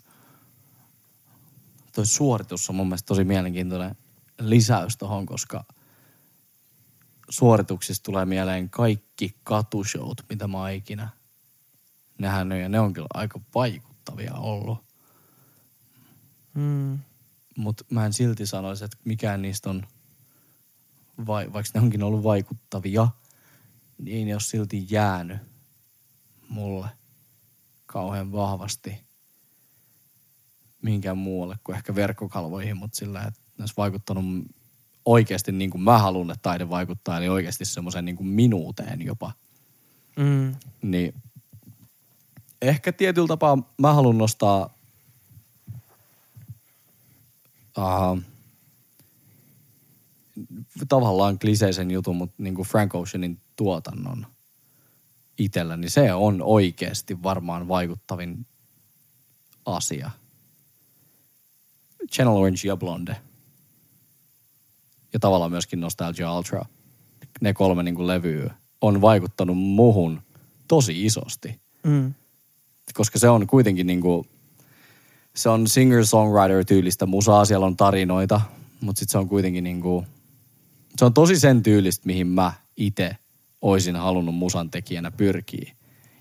A: Toi suoritus on mun mielestä tosi mielenkiintoinen lisäys tohon, koska suorituksista tulee mieleen kaikki katushowt, mitä mä oon ikinä nähnyt. Ja ne on kyllä aika vaikuttavia ollut.
B: Mm.
A: Mutta mä en silti sanoisi, että mikään niistä on, vai, vaikka ne onkin ollut vaikuttavia, niin ei ne ole silti jäänyt mulle kauhean vahvasti mihinkään muualle kuin ehkä verkkokalvoihin, mutta sillä, että ne olisi vaikuttanut oikeasti niin kuin mä haluan, että taide vaikuttaa, eli oikeasti semmoisen niin kuin minuuteen jopa.
B: Mm.
A: Niin ehkä tietyllä tapaa mä haluan nostaa uh, tavallaan kliseisen jutun, mutta niin kuin Frank Oceanin tuotannon itsellä, niin se on oikeasti varmaan vaikuttavin asia. Channel Orange ja Blonde. Ja tavallaan myöskin Nostalgia Ultra. Ne kolme niin kuin levyä on vaikuttanut muhun tosi isosti
B: Mm.
A: koska se on kuitenkin niinku, se on singer-songwriter-tyylistä musaa, siellä on tarinoita, mutta sitten se on kuitenkin niinku, se on tosi sen tyylistä, mihin mä itse oisin halunnut musan tekijänä pyrkiä.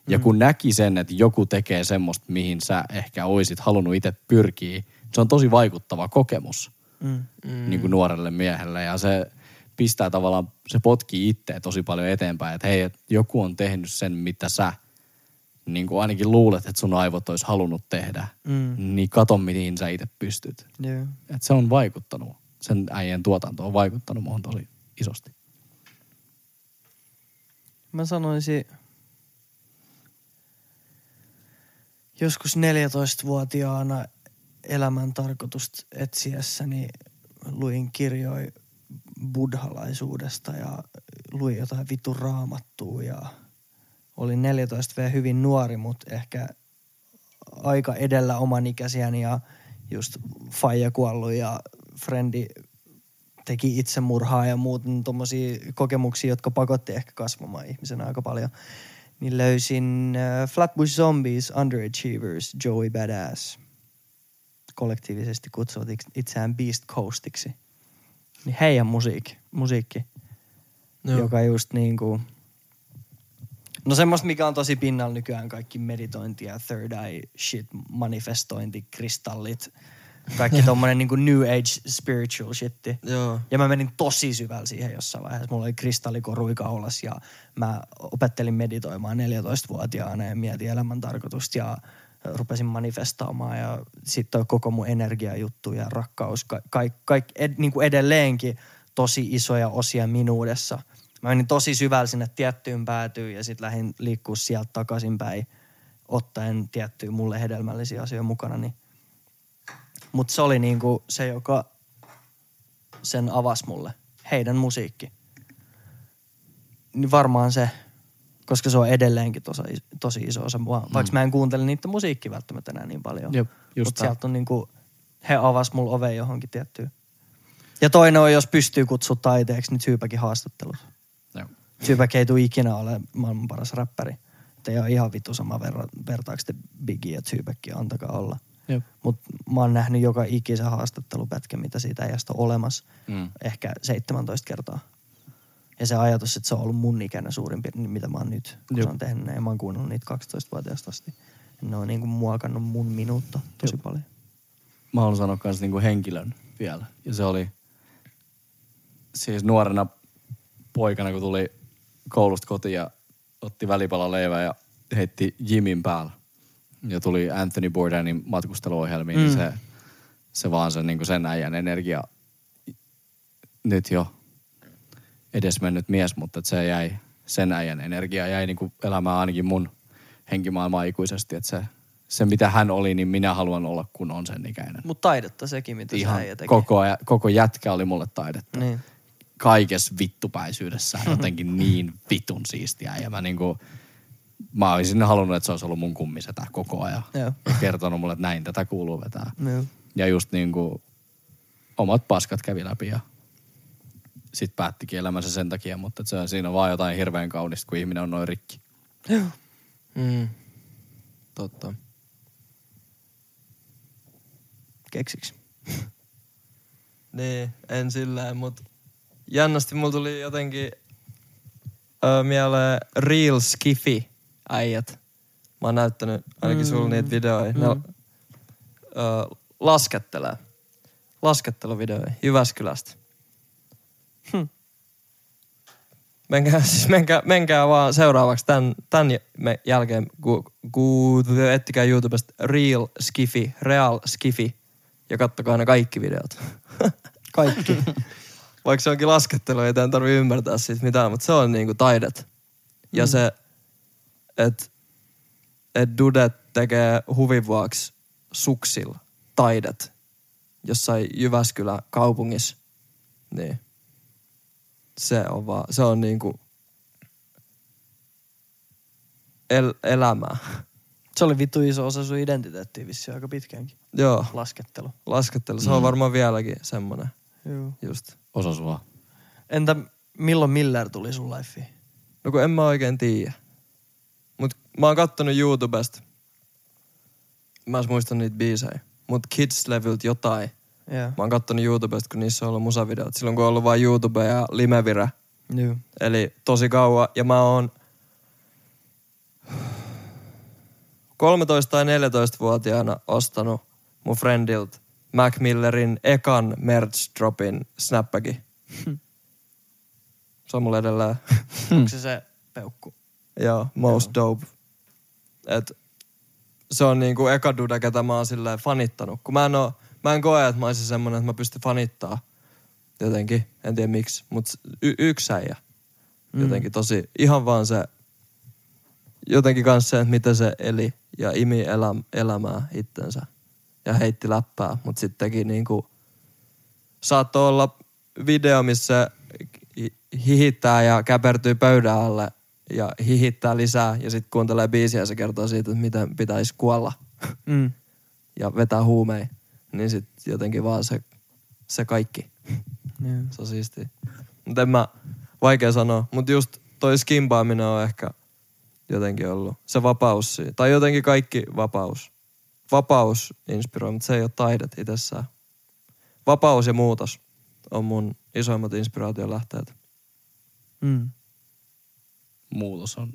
A: Ja kun näki sen, että joku tekee semmoista, mihin sä ehkä oisit halunnut itse pyrkiä, se on tosi vaikuttava kokemus
B: Mm.
A: mm. niin kuin nuorelle miehelle. Ja se pistää tavallaan, se potkii itseä tosi paljon eteenpäin, että hei, että joku on tehnyt sen, mitä sä niin kuin ainakin luulet, että sun aivot olisi halunnut tehdä.
B: Mm.
A: Niin kato, mihin sä itse pystyt.
B: Joo.
A: Et se on vaikuttanut, sen äijän tuotanto on vaikuttanut muuhun tosi isosti.
B: Mä sanoisin, joskus 14-vuotiaana elämän tarkoitusta etsiessäni luin kirjoja buddhalaisuudesta ja luin jotain vitun raamattua ja olin 14 V hyvin nuori, mutta ehkä aika edellä oman ikäisiäni ja just faija kuollut ja frendi teki itsemurhaa ja muuten tommosia kokemuksia, jotka pakotti ehkä kasvamaan ihmisenä aika paljon. Niin löysin äh, Flatbush Zombies Underachievers Joey Badass. Kollektiivisesti kutsuvat itse- itseään Beast Coastiksi. Niin heidän musiikki, musiikki
C: Joo.
B: joka just niinku... No semmoista, mikä on tosi pinnalla nykyään, kaikki meditointi ja third eye shit, manifestointi, kristallit, kaikki tommonen niinku new age spiritual shitti.
C: Joo.
B: Ja mä menin tosi syvällä siihen jossain vaiheessa. Mulla oli kristallikorui kaulas ja mä opettelin meditoimaan 14-vuotiaana ja mietin elämän tarkoitusta ja rupesin manifestaamaan ja sitten koko mun energiajuttu ja rakkaus, ka- kaik, kaik, ed, niin kuin edelleenkin tosi isoja osia minuudessa. Mä menin tosi syvällä sinne tiettyyn päätyyn ja sitten lähdin liikkua sieltä takaisinpäin ottaen tiettyjä mulle hedelmällisiä asioita mukana. Niin. Mutta se oli niinku se, joka sen avasi mulle. Heidän musiikki. Niin varmaan se, koska se on edelleenkin tosi, tosi iso osa mua. Mm. Vaikka mä en kuuntele niitä musiikkia välttämättä enää niin paljon.
A: Jep,
B: Mutta sieltä on niinku, he avas mulle oven johonkin tiettyyn. Ja toinen on, jos pystyy kutsua taiteeksi, niin Tyypäkin haastattelut. Tyypäk ei tule ikinä ole maailman paras räppäri. Että ei ole ihan vittu sama verra, vertaako te Biggie ja Tyypäkkiä, antakaa olla. Mutta mä oon nähnyt joka ikisen haastattelupätkän, mitä siitä äijästä on olemassa.
A: Mm.
B: Ehkä 17 kertaa. Ja se ajatus, että se on ollut mun ikäinen suurin piirtein, mitä mä oon nyt, kun
A: Jep.
B: se on tehnyt. Ja mä oon kuunnellut niitä 12-vuotiaasta asti. Ja ne on niinku muokannut mun minuutta tosi
A: Jep.
B: paljon.
A: mä haluan sanoa myös niinku henkilön vielä. Ja se oli siis nuorena poikana, kun tuli koulusta kotiin ja otti välipalaleivää ja heitti Jimin päällä. Ja tuli Anthony Bourdainin matkusteluohjelmiin, mm. niin se, se vaan sen, niin sen äijän energia nyt jo edesmennyt mies, mutta se jäi, sen äijän energia jäi niin kuin elämään ainakin mun henkimaailmaa ikuisesti. Että se, se, mitä hän oli, niin minä haluan olla, kun on sen ikäinen.
B: Mutta taidetta sekin, mitä se
A: Ihan
B: äijä teki.
A: koko, koko jätkä oli mulle taidetta.
B: Niin.
A: Kaikessa vittupäisyydessään jotenkin niin vitun siistiä. Ja mä niinku, mä olisin halunnut, että se olisi ollut mun kummisetä koko ajan.
B: Joo.
A: Ja kertonut mulle, että näin tätä kuuluu vetää.
B: Joo.
A: Ja just niinku omat paskat kävi läpi ja sit päättikin elämänsä sen takia, mutta se, siinä on vaan jotain hirveän kaunista, kun ihminen on noin rikki.
C: Mm. Totta.
B: Keksiks?
C: Niin, en silleen, mut jännästi mulla tuli jotenkin ö, mieleen Real Skiffy äijät. Mä oon näyttänyt ainakin mm. sulle niitä videoja. Ne
B: Mm.
C: ö, laskettelee. Lasketteluvideoja Jyväskylästä.
B: Hm.
C: Menkää, siis menkää, menkää vaan seuraavaksi tämän, tämän jälkeen, kun, kun ettikää YouTubesta Real Skiffy, Real Skiffy ja kattokaa ne kaikki videot.
B: Kaikki.
C: Vaikka se onkin laskettelu, ei tämän tarvitse ymmärtää siitä mitään, mutta se on niinku taidet. Ja
B: Mm.
C: se, että et dudet tekee huvin vuoksi suksilla taidet jossain Jyväskylä kaupungissa, niin se on vaan, se on niinku el, elämää.
B: se oli vittu iso osa sun identiteettiä vissiin aika pitkäänkin.
C: Joo,
B: Laskettelu.
C: laskettelu, se on
A: Mm.
C: varmaan vieläkin semmonen
B: Joo.
C: just.
A: Osa sua.
B: Entä milloin Miller tuli sun lifeen?
C: No kun en mä oikein tiedä. Mä oon kattonut YouTubesta. Mä en muista niitä biisejä. Mut Kids-levyltä jotain.
B: Joo.
C: Mä oon kattonut YouTubesta, kun niissä on ollut musavideot. Silloin kun on ollut vain YouTube ja Limevire.
B: Joo.
C: Eli tosi kauan. Ja mä oon 13 tai 14-vuotiaana ostanut mun friendilt Mac Millerin ekan merch dropin snapbagi. Se on mulla edelleen.
B: Onko se se peukku?
C: Joo, most dope. Et se on niinku eka dude, ketä mä oon silleen fanittanut. Kun mä en, oo, mä en koe, että mä olisin semmonen, että mä pystyn fanittaa jotenkin. En tiedä miksi, mutta y- yksi äijä. Jotenkin tosi, ihan vaan se, jotenkin kans se, että miten se eli ja imi elä, elämää itsensä. Ja heitti läppää, mutta sitten teki niinku, saattoi olla video, missä hi- hihittää ja käpertyy pöydän alle ja hihittää lisää ja sitten kuuntelee biisiä ja se kertoo siitä, että miten pitäisi kuolla
B: Mm.
C: ja vetää huumeja. Niin sitten jotenkin vaan se, se kaikki.
B: Niin.
C: Se on siistiä. Mutta en mä, vaikea sanoa. Mutta just toi skimpaaminen on ehkä jotenkin ollut se vapaus siinä. Tai jotenkin kaikki vapaus. Vapaus inspiroi, mutta se ei ole taidet itsessään. Vapaus ja muutos on mun isoimmat inspiraation lähteet.
B: Mm.
A: Muutos on,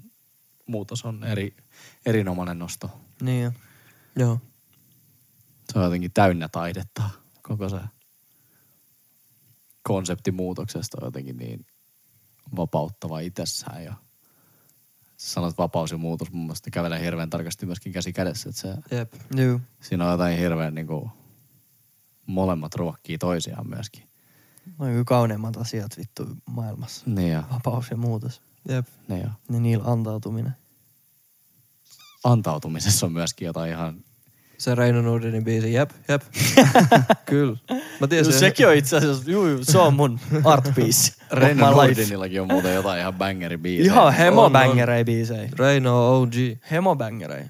A: muutos on eri, erinomainen nosto.
B: Niin jo.
C: Joo.
A: Se on jotenkin täynnä taidetta. Koko se konsepti muutoksesta on jotenkin niin vapauttava itsessään. Ja sanot vapaus ja muutos, mun mielestä kävelee hirveän tarkasti myöskin käsi kädessä. Että se,
C: Jep.
A: Siinä on jotain hirveän niin kuin, molemmat ruokkii toisiaan myöskin.
B: No kauneimmat asiat vittu maailmassa.
A: Niin ja,
B: Vapaus ja muutos.
C: Jep.
A: niin ja.
B: Ja niillä antautuminen.
A: Antautumisessa on myöskin jotain ihan
C: Se Reino Nordinin biisi. Jep, jep. Kyllä. Mä tiesin.
B: No, sekin on itse asiassa, juu, juu, se on mun art piece.
A: Reino. Nordinillakin on muuten jotain ihan bangeri biisejä.
B: Ihan hemo
C: on.
B: bängerei biisei.
C: Reino OG.
B: Hemo bängerei.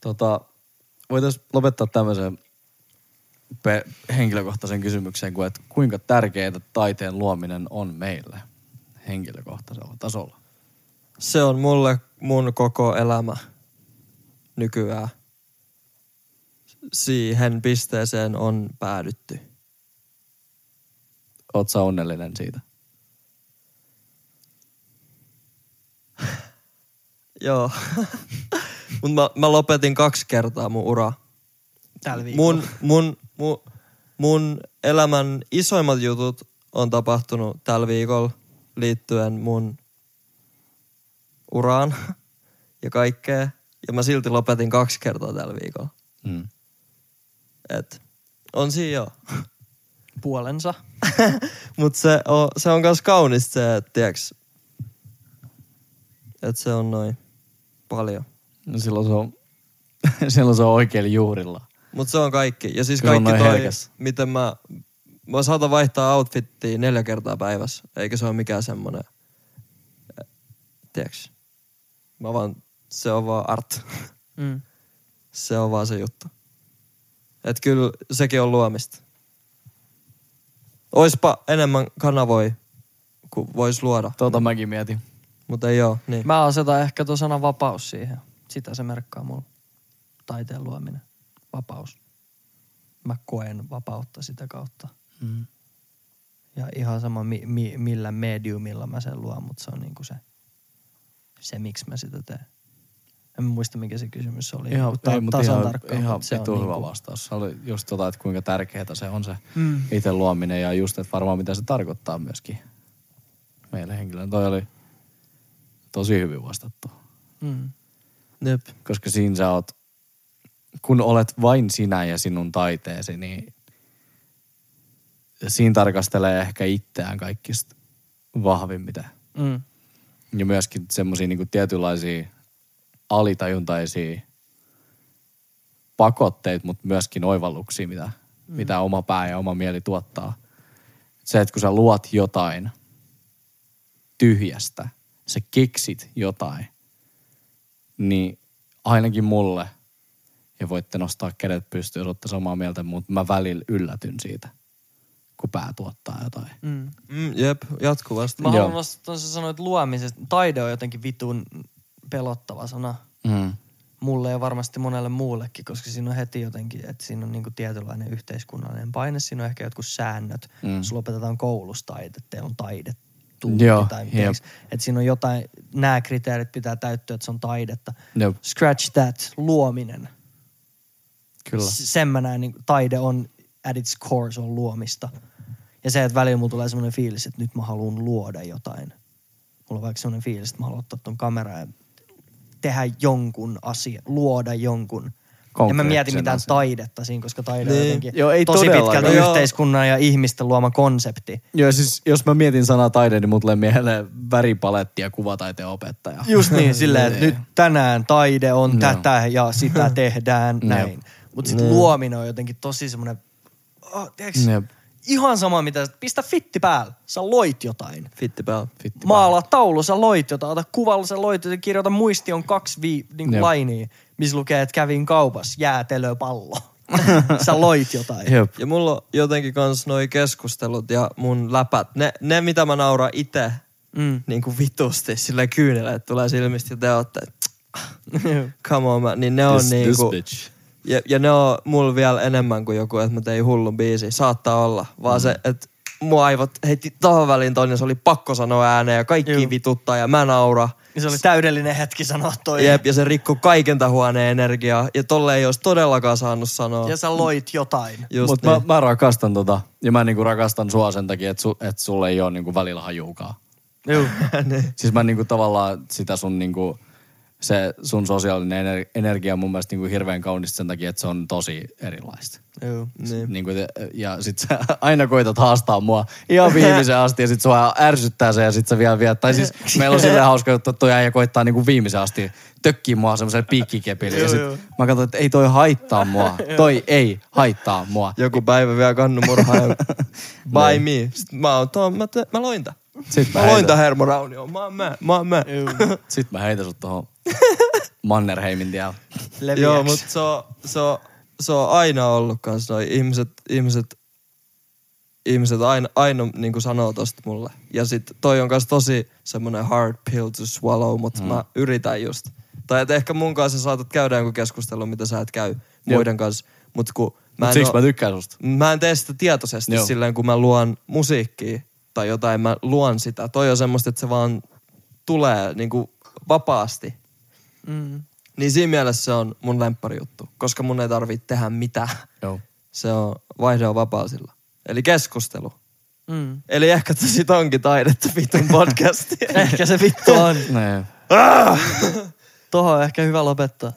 A: Tota, voitaisiin lopettaa tämmöisen pe- henkilökohtaisen kysymyksen kuin, että kuinka tärkeää taiteen luominen on meille henkilökohtaisella tasolla?
C: Se on mulle mun koko elämä nykyään. Siihen pisteeseen on päädytty.
A: Oot sä onnellinen siitä?
C: Joo. Mut mä, mä lopetin kaksi kertaa mun ura.
B: Tällä viikolla.
C: Mun, mun, mun, mun elämän isoimmat jutut on tapahtunut tällä viikolla liittyen mun uraan ja kaikkea. Ja mä silti lopetin kaksi kertaa tällä viikolla.
A: Mm.
C: Et on siinä joo.
B: Puolensa.
C: Mut se on, se on kans kaunista se, että tiiäks, et se on noin paljon.
A: No silloin se on, silloin se on oikein juurilla.
C: Mut se on kaikki. Ja siis
A: Kyllä
C: kaikki toi,
A: herkäs.
C: miten mä, mä saatan vaihtaa outfittiä neljä kertaa päivässä. Eikä se ole mikään semmonen, eh, tiiäks. Mä vaan, se on vaan art.
B: Mm.
C: Se on vaan se juttu. Et kyllä sekin on luomista. Oispa enemmän kanavoi, kun vois luoda.
A: Tota mäkin mietin.
C: Mutta ei oo, niin.
B: Mä asetan ehkä tuon sanan vapaus siihen. Sitä se merkkaa mulla. Taiteen luominen. Vapaus. Mä koen vapautta sitä kautta.
A: Mm.
B: Ja ihan sama mi, mi, millä mediumilla mä sen luon, mutta se on niinku se, se miksi mä sitä teen. En muista mikä se kysymys oli.
A: Ihan,
B: Niinku
A: ei, mutta
B: tasan
A: ihan,
B: tarkkaan,
A: ihan
B: se on
A: hyvä
B: niinku-
A: vastaus. Se oli just tota, että kuinka tärkeää se on se
B: Mm.
A: itse luominen ja just, että varmaan mitä se tarkoittaa myöskin meille henkilöön. Toi oli tosi hyvin vastattu.
B: Mm.
C: Jep.
A: Koska siinä sä oot, kun olet vain sinä ja sinun taiteesi, niin siinä tarkastelee ehkä itseään kaikista vahvin mitä.
B: Mm.
A: Ja myöskin semmoisia niinku tietynlaisia alitajuntaisia pakotteita, mutta myöskin oivalluksia, mitä, mm. mitä oma pää ja oma mieli tuottaa. Se, että kun sä luot jotain tyhjästä, sä keksit jotain, niin ainakin mulle, ja voitte nostaa kädet pystyyn, jos olette samaa mieltä, mutta mä välillä yllätyn siitä, kun pää tuottaa jotain.
B: Mm.
C: Mm, jep, jatkuvasti.
B: Mä haluan nostaa, sä sanoit luomisesta. Taide on jotenkin vitun pelottava sana.
A: Mm.
B: mulle ja varmasti monelle muullekin, koska siinä on heti jotenkin, että siinä on niinku tietynlainen yhteiskunnallinen paine, siinä on ehkä jotkut säännöt.
A: Mm.
B: Jos lopetetaan koulussa taide, teillä on taide
A: Joo,
B: tai että siinä on jotain, nämä kriteerit pitää täyttyä, että se on taidetta.
A: Jep.
B: Scratch that, luominen.
A: Kyllä.
B: Sen mä näen, niin taide on at its core, se on luomista. Ja se, että välillä mulla tulee semmoinen fiilis, että nyt mä haluan luoda jotain. Mulla on vaikka semmoinen fiilis, että mä haluan ottaa ton kameran ja tehdä jonkun asian, luoda jonkun. En mä mieti mitään
A: asian.
B: taidetta siinä, koska taide on
C: Niin.
B: jotenkin
A: Joo, ei
B: tosi pitkälti
C: Joo.
B: yhteiskunnan ja ihmisten luoma konsepti.
A: Joo, siis jos mä mietin sanaa taide, niin mut tulee mieleen väripaletti ja kuvataiteen opettaja.
B: Just niin, silleen, että
A: Niin.
B: nyt tänään taide on
A: Joo.
B: tätä ja sitä tehdään näin. Mutta sitten
C: Niin.
B: luominen on jotenkin tosi semmoinen oh, tiedätkö,
A: Jep.
B: ihan sama mitä, pistä fitti päällä. Sä loit jotain.
C: Fitti päällä.
A: Fitti
B: Maalaa taulu, sä loit jotain. Ota kuvalla, sä loit jotain. Kirjoita muistion kaksi vii, niin
A: Jep.
B: lainia, missä lukee, että kävin kaupassa. Jäätelöpallo. sä loit jotain.
A: Jep.
C: Ja mulla on jotenkin kans noi keskustelut ja mun läpät, ne, ne mitä mä nauran itse
B: Mm.
C: niin kuin vitusti, sillä kyynellä, että tulee silmistä ja te ootte, come on, mä, niin ne on
A: This,
C: niin
A: this
C: kuin,
A: bitch.
C: Ja, ja ne on mulla vielä enemmän kuin joku, että mä tein hullun biisi. Saattaa olla. Vaan mm. se, että mun aivot heitti tohon väliin ton ja se oli pakko sanoa ääneen ja kaikki
B: Juu.
C: vituttaa ja mä naura.
B: Ja se oli täydellinen hetki sanoa toi.
C: Jep, ja se rikkoi kaiken huoneen energiaa. Ja tolle ei olisi todellakaan saanut sanoa.
B: Ja sä loit jotain.
C: Just
A: Mutta
C: niin.
A: mä, mä, rakastan tota. Ja mä niinku rakastan sua sen takia, että su, et sulle ei ole niinku välillä hajuukaan.
B: Juu.
C: niin.
A: Siis mä niinku tavallaan sitä sun niinku, se sun sosiaalinen ener- energia on mun mielestä niinku hirveän kaunista sen takia, että se on tosi erilaista.
B: Juu.
C: Niin.
A: Niinku te, ja sit sä aina koitat haastaa mua ihan viimeisen asti ja sit sua ärsyttää se ja sit sä vielä viet. Tai siis meillä on silleen hauska juttu, että toi äijä koittaa niinku viimeisen asti tökkii mua semmoiselle piikkikepille. Ja
B: Joo,
A: sit
B: joo.
A: mä katsoin, että ei toi haittaa mua. Toi ei haittaa mua.
C: Joku päivä vielä kannumurha ja by me. Sitten mä, oon, mä, mä loin tän.
A: Sit
C: Mä loin tän Hermo Raunioon. Mä oon mä. Mä oon mä.
A: Sit mä heitän sut tohon Mannerheimin tiellä.
C: Joo, mutta se on, se, on, se on aina ollut kans noi ihmiset, ihmiset, ihmiset aina, aina niin kuin sanoo tosta mulle. Ja sit toi on kans tosi semmonen hard pill to swallow, mutta mm. mä yritän just. Tai et ehkä mun kanssa saatat käydä jonkun keskustelun, mitä sä et käy muiden kanssa. Mut kun mä
A: Mut
C: en,
A: siksi
C: oo-
A: mä tykkään susta.
C: mä en tee sitä tietoisesti.
A: Joo.
C: silleen, kun mä luon musiikkia tai jotain, mä luon sitä. Toi on semmoista, että se vaan tulee niin kuin vapaasti.
B: Mm.
C: Niin siinä mielessä se on mun lempparijuttu, koska mun ei tarvitse tehdä mitään.
A: Joo.
C: Se on, vaihde on vapaa sillä. Eli keskustelu.
B: Mm.
C: Eli ehkä se sit onkin taidetta vitun podcasti.
B: Ehkä se vittu on.
A: Nee.
B: Tohon on ehkä hyvä lopettaa.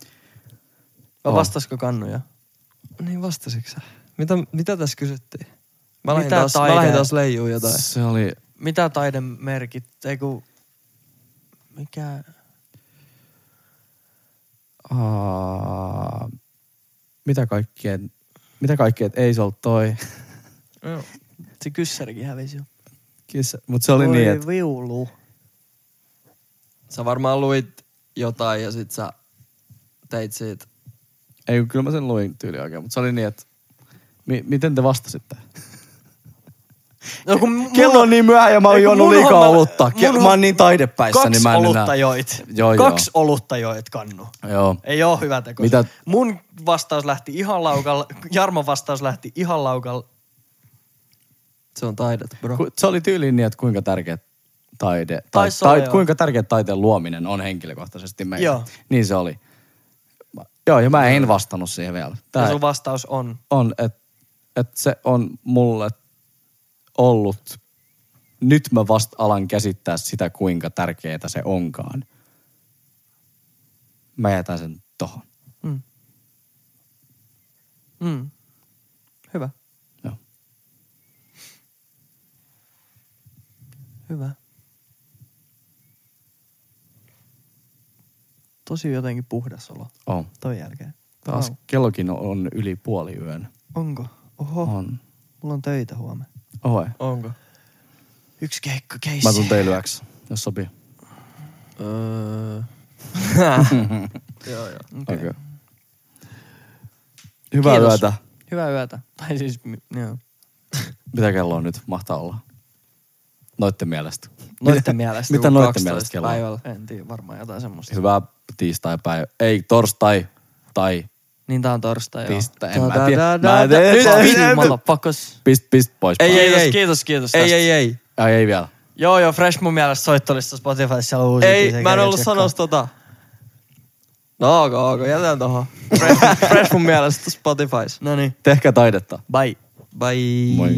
B: Vai vastasko kannuja?
C: niin vastasitko sä? Mitä, mitä tässä kysyttiin? Mä lähdin,
B: Mitä
C: taas, mä
B: taide-
C: lähdin taas leijuu jotain.
A: Se oli...
B: Mitä taidemerkit? Ei ku... Mikä...
A: Aa, mitä kaikkea... Mitä kaikkea, et ei se ollut toi.
C: Joo.
B: Se kyssärikin hävisi jo.
A: Kissa. Mut se oli
B: Voi
A: niin, että
B: viulu.
C: Sä varmaan luit jotain ja sit sä teit siitä.
A: ei kun kyllä mä sen luin tyyli oikein, mutta se oli niin, että mi- miten te vastasitte?
B: No kun mun,
A: Kello on niin myöhä ja mä oon juonut liikaa
B: homma-
A: olutta. Ke-
B: mun
A: mä oon niin taidepäissä,
B: Kaksi
A: niin mä en
B: olutta
A: enää...
B: joit.
A: Joo, joo.
B: Kaksi olutta joit, Kannu.
A: Joo.
B: Ei oo hyvä teko.
A: Mitä-
B: Mun vastaus lähti ihan laukalla. Jarmon vastaus lähti ihan laukalla.
C: Se on taidetta, bro.
A: Ku- Se oli tyyliin niin, että kuinka tärkeä taide, tai, tai,
B: joo.
A: kuinka tärkeä taiteen luominen on henkilökohtaisesti meille.
B: Joo.
A: Niin se oli. Mä- Joo, ja mä en vastannut siihen vielä.
B: Ja
A: Tää
B: sun vastaus on.
A: on, että et se on mulle ollut, nyt mä vasta alan käsittää sitä, kuinka tärkeää se onkaan. Mä jätän sen tohon.
B: Mm. Mm. Hyvä.
A: Joo.
B: Hyvä. Tosi jotenkin puhdas olo
A: On.
B: toi jälkeen.
A: Taas
B: Vau.
A: kellokin on yli puoli yön.
B: Onko? Oho,
A: On.
B: mulla on töitä huomenna.
A: Oi.
C: Onko?
B: Yksi keikka keissi.
A: Mä tuun teille yöksi, jos sopii.
C: Öö... joo, joo.
A: Okei. Okay. Hyvää
B: Kiitos.
A: yötä.
B: Hyvää yötä. Tai siis, mi- joo.
A: Mitä kello on nyt? Mahtaa olla. Noitten mielestä.
B: Noitten mielestä.
A: Mitä noitten
C: 12
A: mielestä kello on?
C: päivällä.
B: En tiedä, varmaan jotain semmoista.
A: Hyvää tiistai-päivä. Ei, torstai tai
B: Niin tää on torstai, joo.
A: tiistai. En mä tiedä. Mä en tiedä.
C: Nyt-
A: Nyt-
C: nyt-
B: Motherfuckers.
A: Pist, pist pois.
C: Ei, ei,
B: Kiitos,
C: ei.
B: kiitos, kiitos
C: Ei,
B: tästä.
C: ei, ei.
A: Ai, ei vielä.
B: Joo, joo, Fresh mun mielestä soittolista Spotifyssa on uusi.
C: Ei, mä en ollut sanoa tota. No ok, ok, jätän tohon. Fresh, fresh mun mielestä Spotifys.
B: No niin,
A: Tehkää taidetta.
B: bye.
C: Bye.
A: Moi.